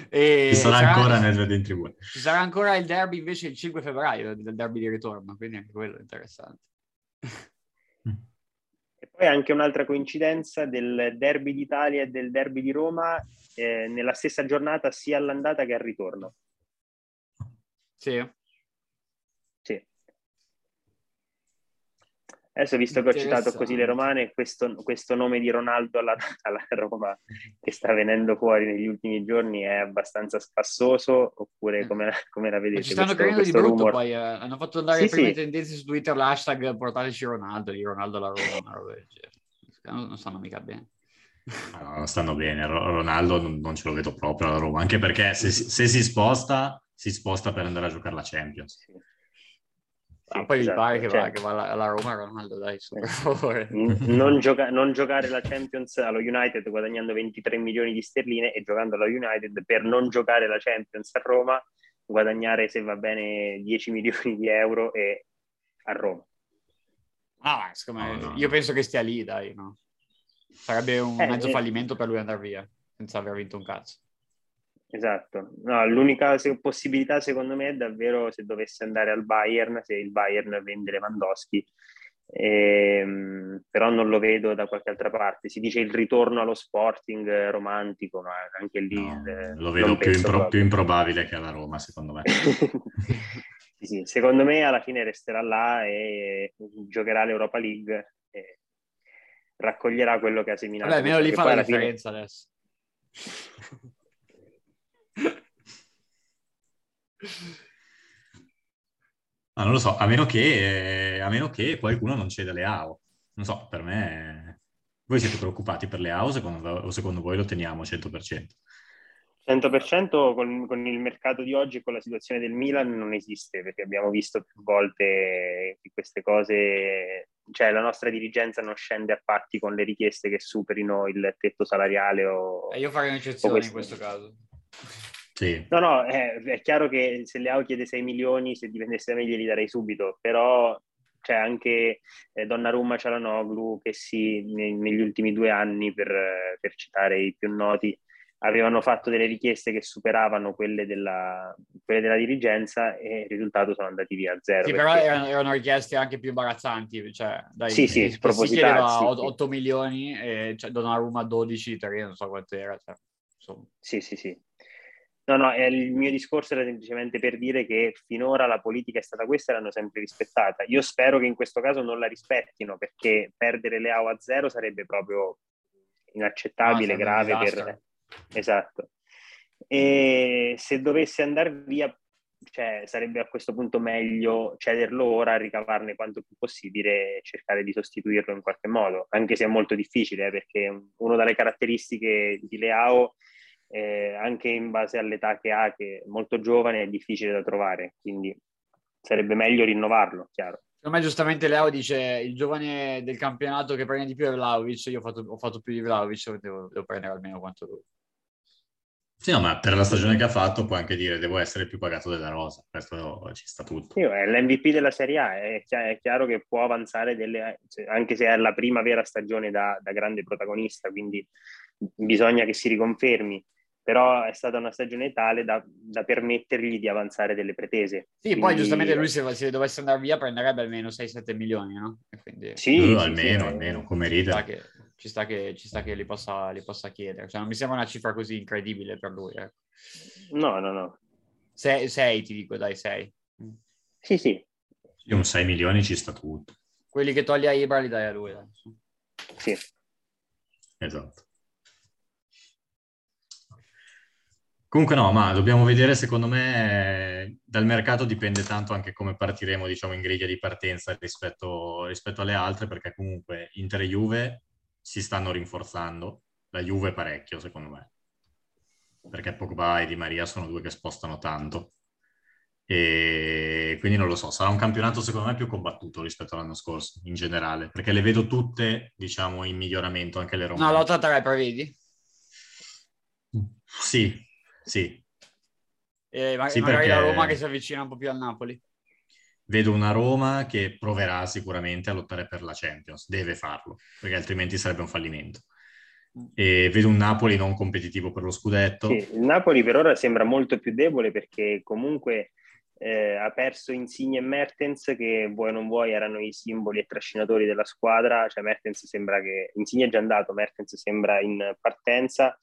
E Ci sarà sarà- ancora nel in tribuna. Ci sarà ancora il derby invece il 5 febbraio, del derby di ritorno, quindi anche quello è interessante. Poi anche un'altra coincidenza del derby d'Italia e del derby di Roma eh, nella stessa giornata sia all'andata che al ritorno. Sì. Adesso, visto che ho citato così le romane, questo, questo nome di Ronaldo alla, alla Roma che sta venendo fuori negli ultimi giorni è abbastanza spassoso oppure come, come la Ma vedete? ci stanno questo- creando di questo brutto rumor? poi, eh, hanno fatto andare Sì, le prime sì. tendenze su Twitter l'hashtag portateci Ronaldo, di Ronaldo alla Roma. Non, non stanno mica bene. Ma no, non stanno bene. Ro- Ronaldo non, non ce lo vedo proprio alla Roma, anche perché se, si- se si sposta si sposta per andare a giocare la Champions. Sì. Ah, poi esatto. mi pare che, cioè, va, che va alla, Roma Ronaldo, dai, su, per favore. Non, gioca- non, giocare la Champions allo United guadagnando 23 milioni di sterline e giocando allo United per non giocare la Champions a Roma guadagnare, se va bene, 10 milioni di euro e a Roma. Ah, me, no, no. io penso che stia lì, dai, no? Sarebbe un eh, mezzo eh. fallimento per lui andare via senza aver vinto un cazzo. Esatto, no, l'unica possibilità secondo me è davvero se dovesse andare al Bayern, se il Bayern vende Lewandowski, ehm, però non lo vedo da qualche altra parte. Si dice il ritorno allo Sporting romantico, ma anche lì... No, eh, lo vedo più, impro- più, improbabile che alla Roma, secondo me. sì, sì, secondo me alla fine resterà là e giocherà l'Europa League e raccoglierà quello che ha seminato. Vabbè, almeno lì fa la differenza fine... adesso. Ma non lo so, a meno, che, a meno che qualcuno non ceda le AO. Non so, per me... Voi siete preoccupati per le AO secondo, o secondo voi lo teniamo 100%? 100% con, con, il mercato di oggi e con la situazione del Milan non esiste perché abbiamo visto più volte che queste cose, cioè la nostra dirigenza non scende a patti con le richieste che superino il tetto salariale o... E io farei un'eccezione in questo caso. Sì. No, no, è, è, chiaro che se Leao chiede 6 milioni, se dipendesse da me glieli darei subito, però c'è anche eh, Donnarumma Cialanoglu che sì, ne, negli ultimi due anni, per, per, citare i più noti, avevano fatto delle richieste che superavano quelle della, quelle della dirigenza e il risultato sono andati via a zero. Sì, perché... però erano, erano, richieste anche più imbarazzanti, cioè dai, sì, sì, si chiedeva 8 milioni e cioè, Donnarumma 12, 3, non so quanto era. Cioè, sì, sì, sì. No, no, il mio discorso era semplicemente per dire che finora la politica è stata questa e l'hanno sempre rispettata. Io spero che in questo caso non la rispettino perché perdere le AO a zero sarebbe proprio inaccettabile, no, grave per... Esatto. E se dovesse andare via, cioè, sarebbe a questo punto meglio cederlo ora, ricavarne quanto più possibile e cercare di sostituirlo in qualche modo, anche se è molto difficile, eh, perché una delle caratteristiche di Leao eh, anche in base all'età che ha, che è molto giovane, è difficile da trovare, quindi sarebbe meglio rinnovarlo, chiaro. Secondo me giustamente Leo dice il giovane del campionato che prende di più è Vlaovic, io ho fatto, ho fatto più di Vlaovic, devo, devo, prendere almeno quanto lui. Sì, no, ma per la stagione che ha fatto può anche dire devo essere più pagato della Rosa, questo ci sta tutto. Sì, è l'MVP della Serie A, è, è chiaro che può avanzare delle, anche se è la prima vera stagione da, da grande protagonista, quindi bisogna che si riconfermi però è stata una stagione tale da, da permettergli di avanzare delle pretese. Sì, quindi... poi giustamente lui se, se, dovesse andare via prenderebbe almeno 6-7 milioni, no? Quindi... Sì, uh, sì, almeno, sì, almeno, come ride. Ci, ci sta che, ci sta che li, possa, li, possa, chiedere, cioè, non mi sembra una cifra così incredibile per lui. Ecco. No, no, no. 6 ti dico, dai, 6. Sì, sì. Io un 6 milioni ci sta tutto. Quelli che togli a Ibra li dai a lui. Dai. Sì. Esatto. Comunque no, ma dobbiamo vedere, secondo me, dal mercato dipende tanto anche come partiremo, diciamo, in griglia di partenza rispetto, rispetto alle altre, perché comunque Inter e Juve si stanno rinforzando, la Juve parecchio, secondo me, perché Pogba e Di Maria sono due che spostano tanto. E quindi non lo so, sarà un campionato secondo me più combattuto rispetto all'anno scorso, in generale, perché le vedo tutte, diciamo, in miglioramento, anche le Roma. No, lotta 3 prevedi? Sì, sì. E ma- sì, magari la Roma che si avvicina un po' più al Napoli. Vedo una Roma che proverà sicuramente a lottare per la Champions, deve farlo, perché altrimenti sarebbe un fallimento. E vedo un Napoli non competitivo per lo scudetto. Sì, il Napoli per ora sembra molto più debole perché comunque eh, ha perso Insigne e Mertens che vuoi o non vuoi erano i simboli e trascinatori della squadra, cioè Mertens sembra che Insigne è già andato, Mertens sembra in partenza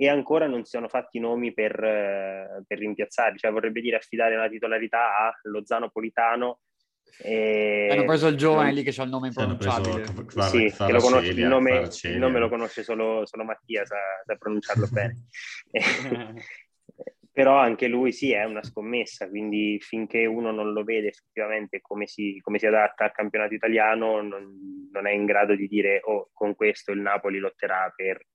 e ancora non si sono fatti nomi per, eh, per rimpiazzarli, cioè vorrebbe dire affidare la titolarità a Lozano Politano. E... Hanno preso il giovane lì che ha il nome impronunciabile. sì, che lo conosce, il, nome, il nome lo conosce solo, solo Mattia, sa, sa pronunciarlo bene. però anche lui sì è una scommessa, quindi finché uno non lo vede effettivamente come si, come si adatta al campionato italiano non, non, è in grado di dire oh con questo il Napoli lotterà per...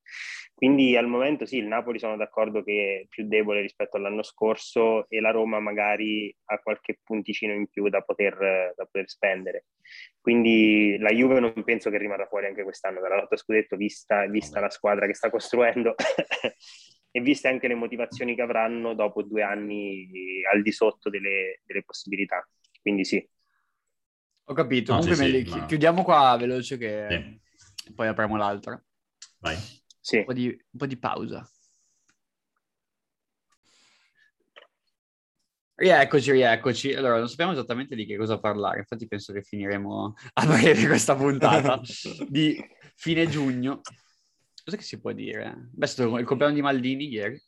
Quindi al momento sì, il Napoli sono d'accordo che è più debole rispetto all'anno scorso e la Roma magari ha qualche punticino in più da poter, da poter spendere. Quindi la Juve non penso che rimarrà fuori anche quest'anno dalla lotta scudetto, vista, vista la squadra che sta costruendo. e viste anche le motivazioni che avranno dopo due anni al di sotto delle, delle possibilità. Quindi sì. Ho capito, no, comunque sì, sì, ma... chiudiamo qua veloce che sì. poi apriamo l'altra. Vai. Sì. Un, po di, un po' di pausa. Rieccoci, rieccoci. Allora, non sappiamo esattamente di che cosa parlare, infatti penso che finiremo a breve questa puntata di fine giugno. Cosa che si può dire? Beh, è stato il compleanno di Maldini ieri.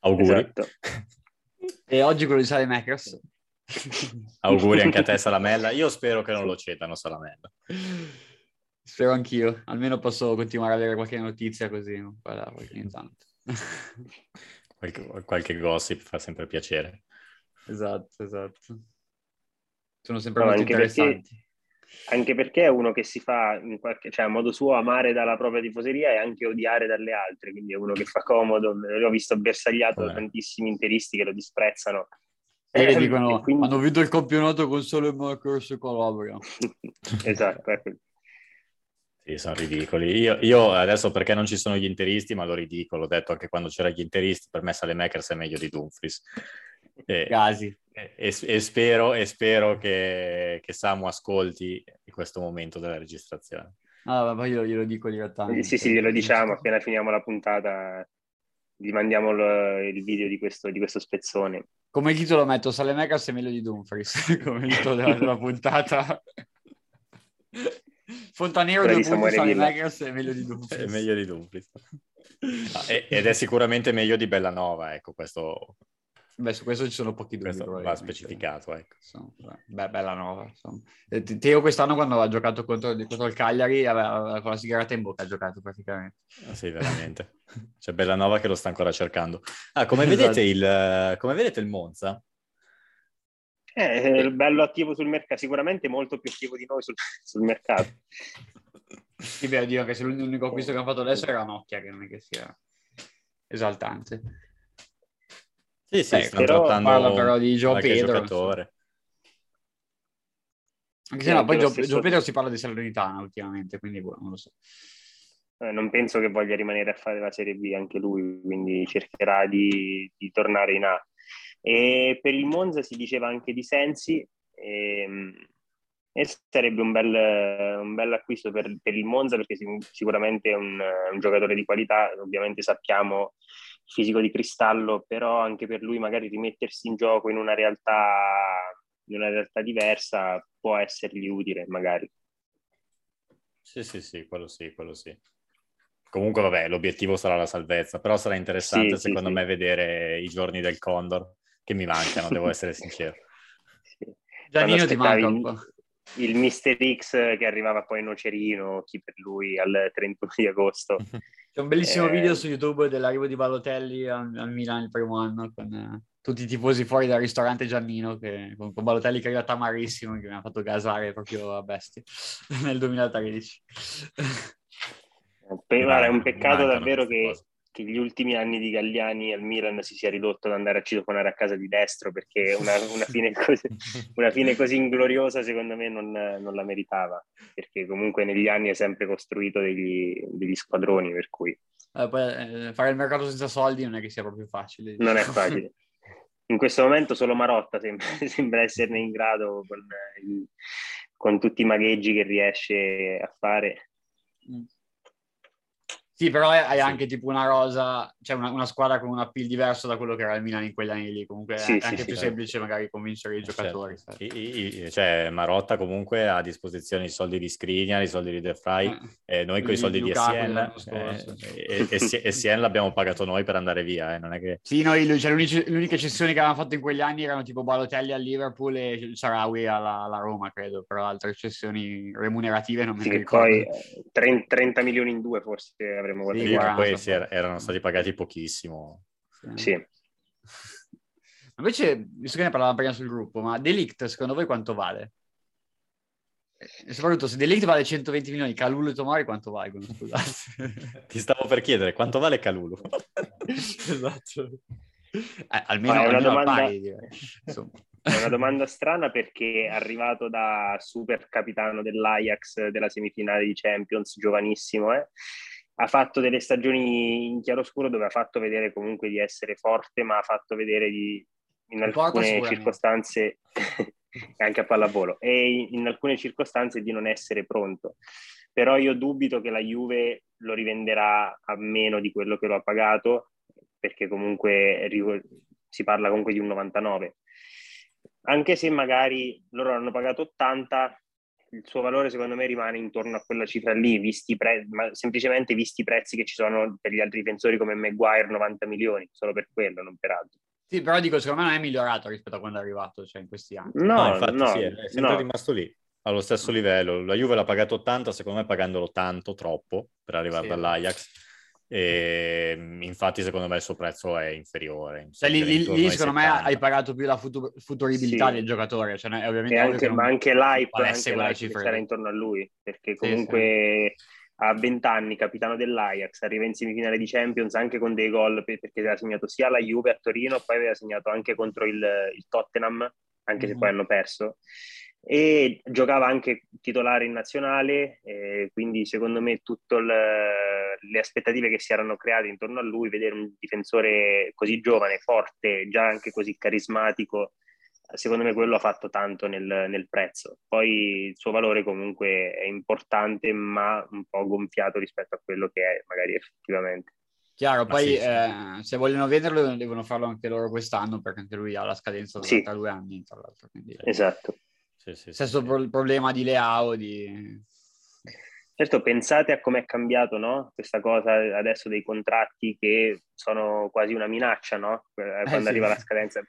Auguri. Esatto. E oggi quello di Salemekers. Auguri anche a te, Salamella. Io spero che non lo cedano, Salamella. Spero anch'io. Almeno posso continuare ad avere qualche notizia così. Guarda, qualche qualche, qualche gossip fa sempre piacere. Esatto, esatto. Sono sempre no, molto interessanti. Perché anche perché è uno che si fa in qualche, cioè a modo suo amare dalla propria tifoseria e anche odiare dalle altre, quindi è uno che fa comodo, l'ho visto bersagliato da tantissimi interisti che lo disprezzano. E eh, dicono, quindi... hanno vinto il campionato con solo il Marcos e Calabria. esatto, ecco. Sì, sono ridicoli. Io, io, adesso perché non ci sono gli interisti, ma lo ridicolo, ho detto anche quando c'erano gli interisti, per me Salemakers è meglio di Dumfries. E, Casi. E, e, spero, e spero che, che, Samu ascolti in questo momento della registrazione. Ah, ma io glielo dico direttamente. Sì, sì, glielo diciamo appena finiamo la puntata. Gli mandiamo il, il video di questo, di questo, spezzone. Come titolo metto Salemakers è meglio di Dumfries, come titolo della, della puntata. Fontanero due punti Salemakers è meglio di Dumfries. È meglio di Dumfries. Ah, ed è sicuramente meglio di Bellanova, ecco, questo Beh, su questo ci sono pochi dubbi. Questo va specificato, ecco. Insomma, beh, bella nuova. Insomma. Eh, Teo quest'anno quando ha giocato contro, contro il Cagliari aveva con la sigaretta in bocca ha giocato praticamente. Ah, sì, veramente. C'è Bellanova che lo sta ancora cercando. Ah, come, esatto. vedete il, come vedete il Monza? Eh, è bello attivo sul mercato, sicuramente molto più attivo di noi sul, sul mercato. sì, beh, dire che se l'unico acquisto che hanno fatto adesso era Nokia, che non è che sia esaltante. Sì, sì, Beh, stanno però trattando parla però di Gio Pedro. Giocatore. Anche se no, poi Gio, stesso... Gio, Pedro si parla di Salernitana ultimamente, quindi boh, non lo so. Eh, non penso che voglia rimanere a fare la Serie B anche lui, quindi cercherà di, di tornare in A. E per il Monza si diceva anche di Sensi, e, ehm, e sarebbe un bel, un bel acquisto per, per, il Monza perché sicuramente è un, un giocatore di qualità, ovviamente sappiamo fisico di cristallo, però anche per lui magari rimettersi in gioco in una realtà, in una realtà diversa può essergli utile magari. Sì, sì, sì, quello sì, quello sì. Comunque, vabbè, l'obiettivo sarà la salvezza, però sarà interessante sì, secondo sì, me sì. vedere i giorni del Condor, che mi mancano, devo essere sincero. Giannino ti manca un po' il Mister X che arrivava poi in Nocerino, chi per lui al 31 di agosto. C'è un bellissimo eh... video su YouTube dell'arrivo di Balotelli al, al Milan il primo anno con eh, tutti i tifosi fuori dal ristorante Giannino che, con, con Balotelli che arriva tamarissimo che mi ha fatto gasare proprio a bestia nel 2013. Guarda, è un peccato davvero che, cose che gli ultimi anni di Galliani al Milan si sia ridotto ad andare a citofonare a casa di destro perché una, una, fine, così, una fine, così, ingloriosa secondo me non, non, la meritava perché comunque negli anni è sempre costruito degli, degli squadroni per cui. Eh, poi, eh, fare il mercato senza soldi non è che sia proprio facile non è facile. In questo momento solo Marotta sembra, sembra esserne in grado con, con, tutti i magheggi che riesce a fare. Mm. Sì, però hai anche tipo una rosa, cioè una, una, squadra con un appeal diverso da quello che era il Milan in quegli anni lì. Comunque sì, è sì, anche sì, più certo. semplice magari convincere i giocatori. Certo. I, i, cioè, Marotta comunque ha a disposizione i soldi di Skriniar, i soldi di De Frey, eh, e noi con i soldi di Essien, eh, e, Essien l'abbiamo pagato noi per andare via. Eh, non è che... Sì, noi, cioè, l'unica, cessione che avevamo fatto in quegli anni erano tipo Balotelli al Liverpool e Sarawi alla, alla, Roma, credo, però altre cessioni remunerative non mi ricordo. Poi 30, 30 milioni in due forse avremmo sì, poi sì, erano stati pagati pochissimo. Sì. Invece, visto che ne parlavamo prima sul gruppo, ma Delict secondo voi quanto vale? E soprattutto se Delict vale 120 milioni, Calulu e Tomori quanto valgono? Scusate. Ti stavo per chiedere quanto vale Calulu. esatto. Eh, almeno, Ah, è una almeno domanda- pari. È una domanda strana perché è arrivato da super capitano dell'Ajax della semifinale di Champions, giovanissimo, eh. Ha fatto delle stagioni in chiaroscuro dove ha fatto vedere comunque di essere forte, ma ha fatto vedere di, in alcune circostanze, anche a pallavolo, e in, alcune circostanze di non essere pronto. Però io dubito che la Juve lo rivenderà a meno di quello che lo ha pagato, perché comunque si parla comunque di un 99 anche se magari loro hanno pagato 80, il suo valore secondo me rimane intorno a quella cifra lì, visti i pre- ma semplicemente visti i prezzi che ci sono per gli altri difensori come Maguire, 90 milioni, solo per quello, non per altro. Sì, però dico, secondo me non è migliorato rispetto a quando è arrivato, cioè in questi anni. No, No, infatti no, sì, è è sempre no. rimasto lì, allo stesso livello. La Juve l'ha pagato 80, secondo me pagandolo tanto, troppo, per arrivare Sì. dall'Ajax. E mm, infatti secondo me il suo prezzo è inferiore. Cioè, lì, lì- secondo me 70. hai pagato più la futu- futuribilità Sì. del giocatore, cioè è ovviamente E ovvio anche, che ma anche l'hype, anche l'hype che c'era intorno a lui, perché Sì, comunque a 20 anni, capitano dell'Ajax, arriva in semifinale di Champions anche con dei gol, per- perché aveva segnato sia la Juve a Torino, poi aveva segnato anche contro il, il Tottenham, anche se Mhm. poi hanno perso. E giocava anche titolare in nazionale, eh, quindi secondo me tutte le aspettative che si erano create intorno a lui, vedere un difensore così giovane, forte, già anche così carismatico, secondo me quello ha fatto tanto nel, nel prezzo. Poi il suo valore comunque è importante, ma un po' gonfiato rispetto a quello che è magari effettivamente. Chiaro, Ma poi sì, sì. eh, se vogliono venderlo devono farlo anche loro quest'anno perché anche lui ha la scadenza Sì. tra due anni, tra l'altro. Quindi... Esatto. Sì, sì, Stesso sì. pro- problema di Leao, di... Certo, pensate a com'è cambiato no? questa cosa adesso dei contratti che sono quasi una minaccia, no? Eh, Quando sì. arriva la scadenza,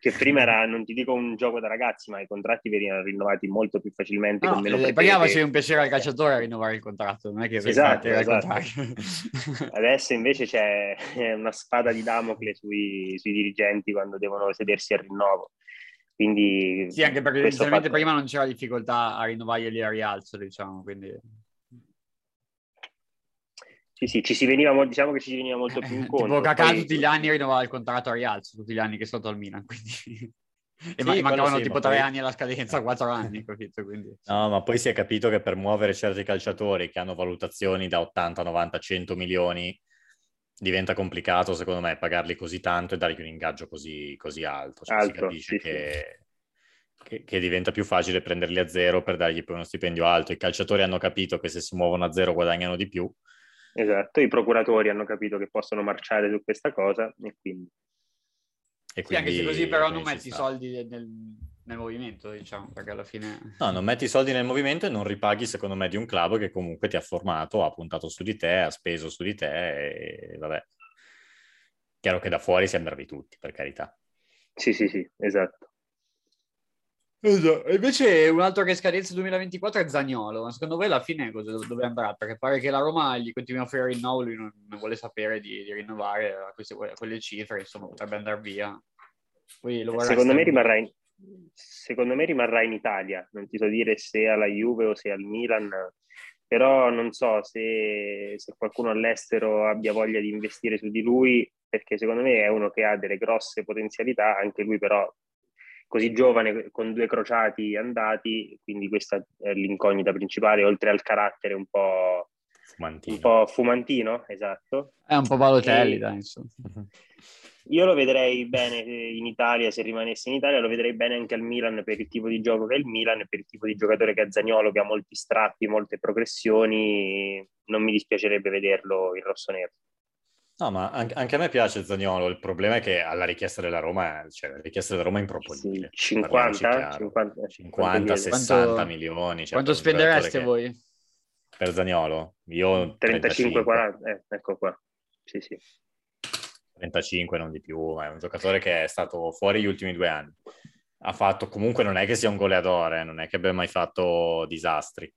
che prima era, non ti dico un gioco da ragazzi, ma i contratti venivano rinnovati molto più facilmente No, con meno eh, prima facevi un piacere al calciatore a rinnovare il contratto, non è che Esatto, esatto. Adesso invece c'è una spada di Damocle sui, sui dirigenti quando devono sedersi al rinnovo. Quindi sì, anche perché inizialmente fatto- prima non c'era difficoltà a rinnovarglieli a rialzo, diciamo, quindi... Sì, sì, ci si veniva, mo- diciamo che ci si veniva molto più Eh, incontro. tipo Kakà Poi- tutti gli anni rinnovava il contratto a rialzo, tutti gli anni che è stato al Milan, quindi... e Sì, mancavano sì, tipo ma tre poi- anni alla scadenza, quattro anni, capito? Quindi... No, ma poi si è capito che per muovere certi calciatori che hanno valutazioni da 80, 90, 100 milioni diventa complicato, secondo me, pagarli così tanto e dargli un ingaggio così, così alto. Cioè, si Alto, capisce sì, che, che- che diventa più facile prenderli a zero per dargli poi uno stipendio alto. I calciatori hanno capito che se si muovono a zero guadagnano di più. Esatto, i procuratori hanno capito che possono marciare su questa cosa e quindi E Sì, anche se quindi- così però quindi non metti i soldi nel, nel movimento, diciamo, perché alla fine... No, non metti i soldi nel movimento e non ripaghi, secondo me, di un club che comunque ti ha formato, ha puntato su di te, ha speso su di te e vabbè. Chiaro che da fuori siamo bravi tutti, per carità. sì, sì, sì, esatto. Esatto. E invece un altro che scadenza 2024 è Zagnolo, ma secondo voi alla fine cosa, dove andrà? Perché pare che la Roma gli continui a offrire il rinnovo, lui non, non vuole sapere di, di rinnovare a queste, a quelle cifre, insomma potrebbe andare via. Poi lo vorreste- Secondo me, rimarrà in, secondo me rimarrà in Italia, non ti so dire se alla Juve o se al Milan, però non so se, se qualcuno all'estero abbia voglia di investire su di lui, perché secondo me è uno che ha delle grosse potenzialità, anche lui però così giovane, con due crociati andati, quindi questa è l'incognita principale, oltre al carattere un po', Fumantino. un po' fumantino, esatto. È un po' Balotelli, E- dai, insomma. Io lo vedrei bene eh, in Italia, se rimanesse in Italia, lo vedrei bene anche al Milan per il tipo di gioco che è il Milan e per il tipo di giocatore che è Zagnolo, che ha molti strappi, molte progressioni. Non mi dispiacerebbe vederlo in rosso-nero. No, ma anche, anche a me piace Zagnolo, il problema è che alla richiesta della Roma, cioè la richiesta della Roma è improponibile. Sì, parliamoci 50, chiaro. 50, 50, quanto 60 Quanto- milioni. cioè, Quanto spendereste che- voi? Per Zagnolo? Io 35, 35-40, eh, ecco qua. Sì, sì. 35, non di più, ma è un giocatore che è stato fuori gli ultimi due anni. Ha fatto, comunque non è che sia un goleadore, eh, non è che abbia mai fatto disastri.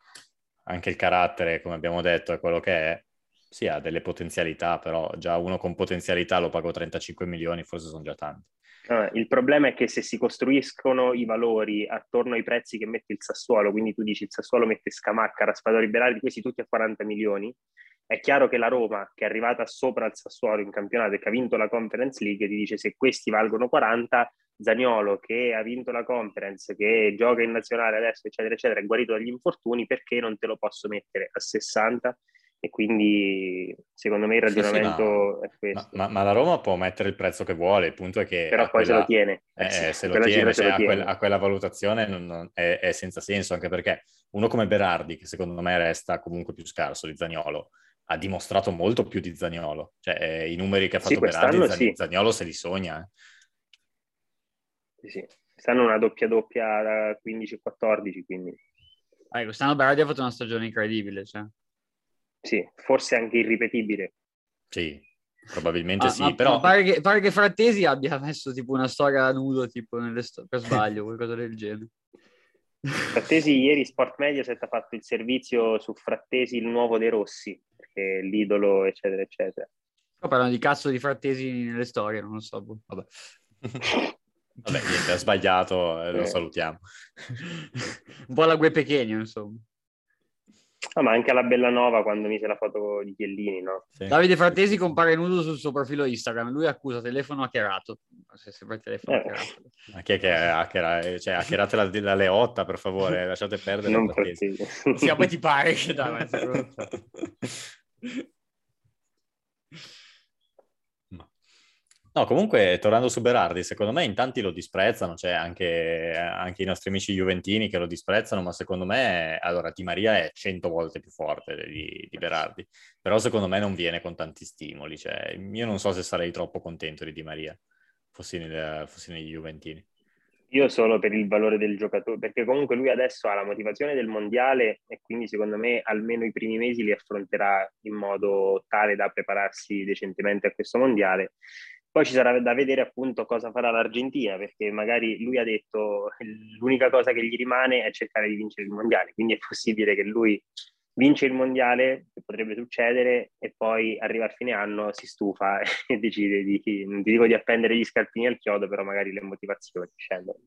Anche il carattere, come abbiamo detto, è quello che è. Sì, ha delle potenzialità, però già uno con potenzialità lo pago 35 milioni, forse sono già tanti. Il problema è che se si costruiscono i valori attorno ai prezzi che mette il Sassuolo, quindi tu dici il Sassuolo mette Scamacca, Raspadori, Berardi, questi tutti a 40 milioni, è chiaro che la Roma, che è arrivata sopra il Sassuolo in campionato e che ha vinto la Conference League, ti dice se questi valgono 40, Zaniolo che ha vinto la Conference, che gioca in nazionale adesso, eccetera, eccetera, è guarito dagli infortuni, perché non te lo posso mettere a 60? E quindi secondo me il ragionamento sì, sì, è questo. Ma, ma, la Roma può mettere il prezzo che vuole, il punto è che... Però poi quella, se lo tiene. Eh, eh, se lo tiene, cioè, a, quella, a, quella valutazione non, non, è, è, senza senso, anche perché uno come Berardi, che secondo me resta comunque più scarso di Zagnolo, ha dimostrato molto più di Zagnolo. Cioè, eh, i numeri che ha fatto sì, Berardi, Zan- Zagnolo se li sogna. Eh. Sì, sì. Quest'anno una doppia doppia da 15-14, quindi... Eh, quest'anno Berardi ha fatto una stagione incredibile, cioè. Sì, forse anche irripetibile. Sì, probabilmente ah, sì, ma, però... Ma pare, che, pare che Frattesi abbia messo tipo una storia nudo, tipo nelle sto- per sbaglio, qualcosa del genere. Frattesi ieri Sport Mediaset ha fatto il servizio su Frattesi il nuovo De Rossi, perché l'idolo, eccetera, eccetera. Però parlano di cazzo di Frattesi nelle storie, non lo so. Boh, vabbè. Vabbè, niente, ha sbagliato, eh, lo eh. salutiamo. Un po' la Gue Pechegno, insomma. Ah, ma anche alla Bellanova quando mise la foto di Chiellini, no? Sì. Davide Frattesi compare nudo sul suo profilo Instagram. Lui accusa telefono hackerato. Se sempre telefono eh. hackerato. Ma chi è che hackera? Cioè, hackerate la, la Leotta, per favore, lasciate perdere non Frattesi. Sì, poi ti pare che dai, No, comunque, tornando su Berardi, secondo me in tanti lo disprezzano, c'è cioè anche, anche, i nostri amici juventini che lo disprezzano, ma secondo me, allora, Di Maria è cento volte più forte di, di, Berardi, però secondo me non viene con tanti stimoli, cioè, io non so se sarei troppo contento di Di Maria, fossi, fossi negli juventini. Io solo per il valore del giocatore, perché comunque lui adesso ha la motivazione del mondiale e quindi secondo me almeno i primi mesi li affronterà in modo tale da prepararsi decentemente a questo mondiale. Poi ci sarà da vedere appunto cosa farà l'Argentina, perché magari lui ha detto l'unica cosa che gli rimane è cercare di vincere il mondiale, quindi è possibile che lui vince il mondiale, che potrebbe succedere, e poi arriva a fine anno, si stufa e decide di, non ti dico di appendere gli scalpini al chiodo, però magari le motivazioni scendono.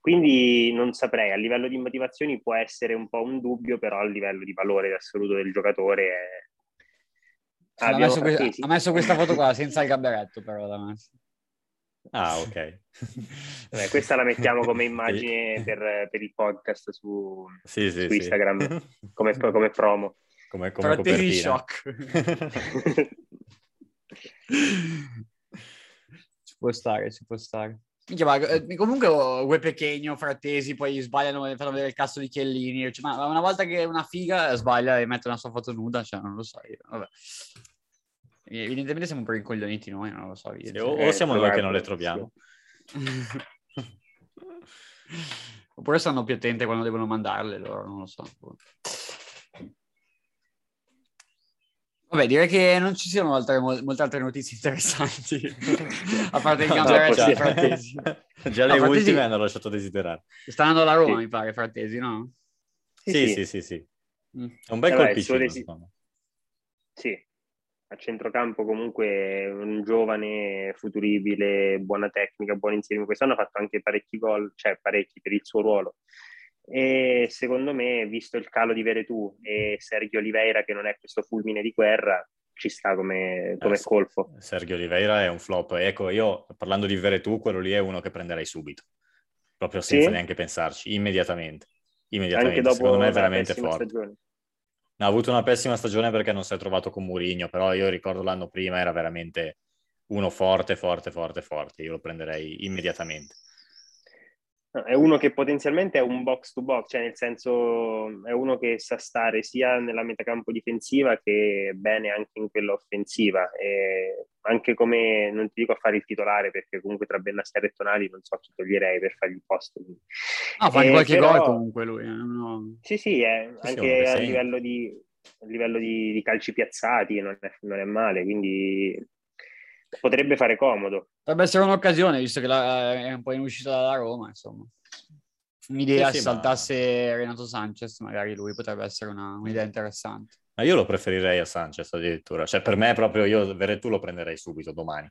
Quindi non saprei, a livello di motivazioni può essere un po' un dubbio, però a livello di valore assoluto del giocatore è ha, messo que- ha, messo questa foto qua senza il gamberetto però da me. Ah, ok. Beh, questa la mettiamo come immagine per, per il podcast su, sì, sì, su Instagram, come, come, promo. Come, come copertina. shock. ci può stare, ci può stare. Minchia, ma, eh, comunque Gue Pechegno, Frattesi, poi sbagliano e fanno vedere il cazzo di Chiellini. Cioè, ma una volta che una figa sbaglia e mette una sua foto nuda, cioè non lo so io. Vabbè. Evidentemente siamo un po' incoglioniti noi, non lo so. Sì, o, o, siamo noi che non le troviamo. Oppure stanno più attente quando devono mandarle loro, non lo so. Vabbè, direi che non ci siano altre, molte altre notizie interessanti, a parte il cambiamento no, di Frattesi. Già le no, ultime hanno lasciato desiderare. Sta andando alla Roma, sì. mi pare, Frattesi, no? Sì, sì, sì. sì, sì. Mm. È un bel allora, colpicino, resi... Sì, a centrocampo comunque un giovane, futuribile, buona tecnica, buon inserimento. Quest'anno ha fatto anche parecchi gol, cioè parecchi per il suo ruolo. E secondo me, visto il calo di Veretù e Sergio Oliveira, che non è questo fulmine di guerra, ci sta come, come eh, colpo. Sergio Oliveira è un flop. Ecco, io parlando di Veretù, quello lì è uno che prenderei subito, proprio senza sì? neanche pensarci, immediatamente. Immediatamente, anche dopo secondo me è veramente forte. Stagione. Ha avuto una pessima stagione perché non si è trovato con Murigno, però io ricordo l'anno prima era veramente uno forte, forte, forte, forte. Io lo prenderei immediatamente. È uno che potenzialmente è un box to box, cioè nel senso è uno che sa stare sia nella metacampo difensiva che bene anche in quella offensiva. E anche come, non ti dico a fare il titolare, perché comunque tra Bennaster e Tonali non so chi toglierei per fargli posto. Ah, fa eh, qualche però... gol comunque lui. Eh? No. Sì, sì, eh, anche a livello, di, a livello di, di, calci piazzati non è, non è male, quindi potrebbe fare comodo. Potrebbe essere un'occasione, visto che la, è un po' in uscita dalla Roma, insomma. Un'idea, sì, sì, se saltasse ma... Renato Sanchez, magari lui potrebbe essere una, un'idea interessante. Ma io lo preferirei a Sanchez addirittura. Cioè, per me proprio io Veretù lo prenderei subito domani.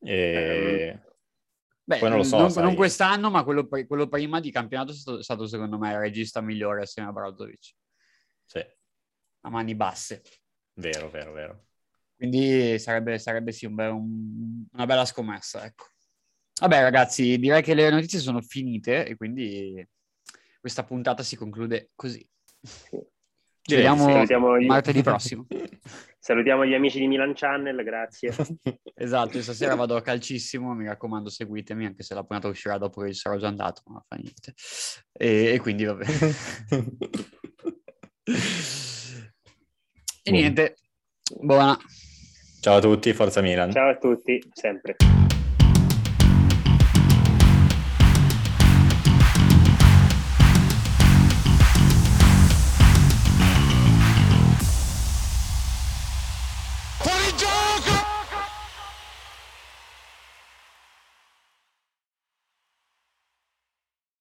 E... Beh, Poi non lo so. Non, non quest'anno, ma quello, quello, prima di campionato è stato, è stato, secondo me il regista migliore assieme a Brozovic. Sì. A mani basse. Vero, vero, vero. Quindi sarebbe, sarebbe sì un be- un, una bella scommessa, ecco. Vabbè ragazzi, direi che le notizie sono finite e quindi questa puntata si conclude così. Ci vediamo gli... martedì prossimo. Salutiamo gli amici di Milan Channel, grazie. esatto, stasera vado a calcissimo, mi raccomando seguitemi, anche se la puntata uscirà dopo che sarò già andato, ma fa niente. E, e quindi vabbè. e niente, buona. Ciao a tutti, forza Milan. Ciao a tutti, sempre.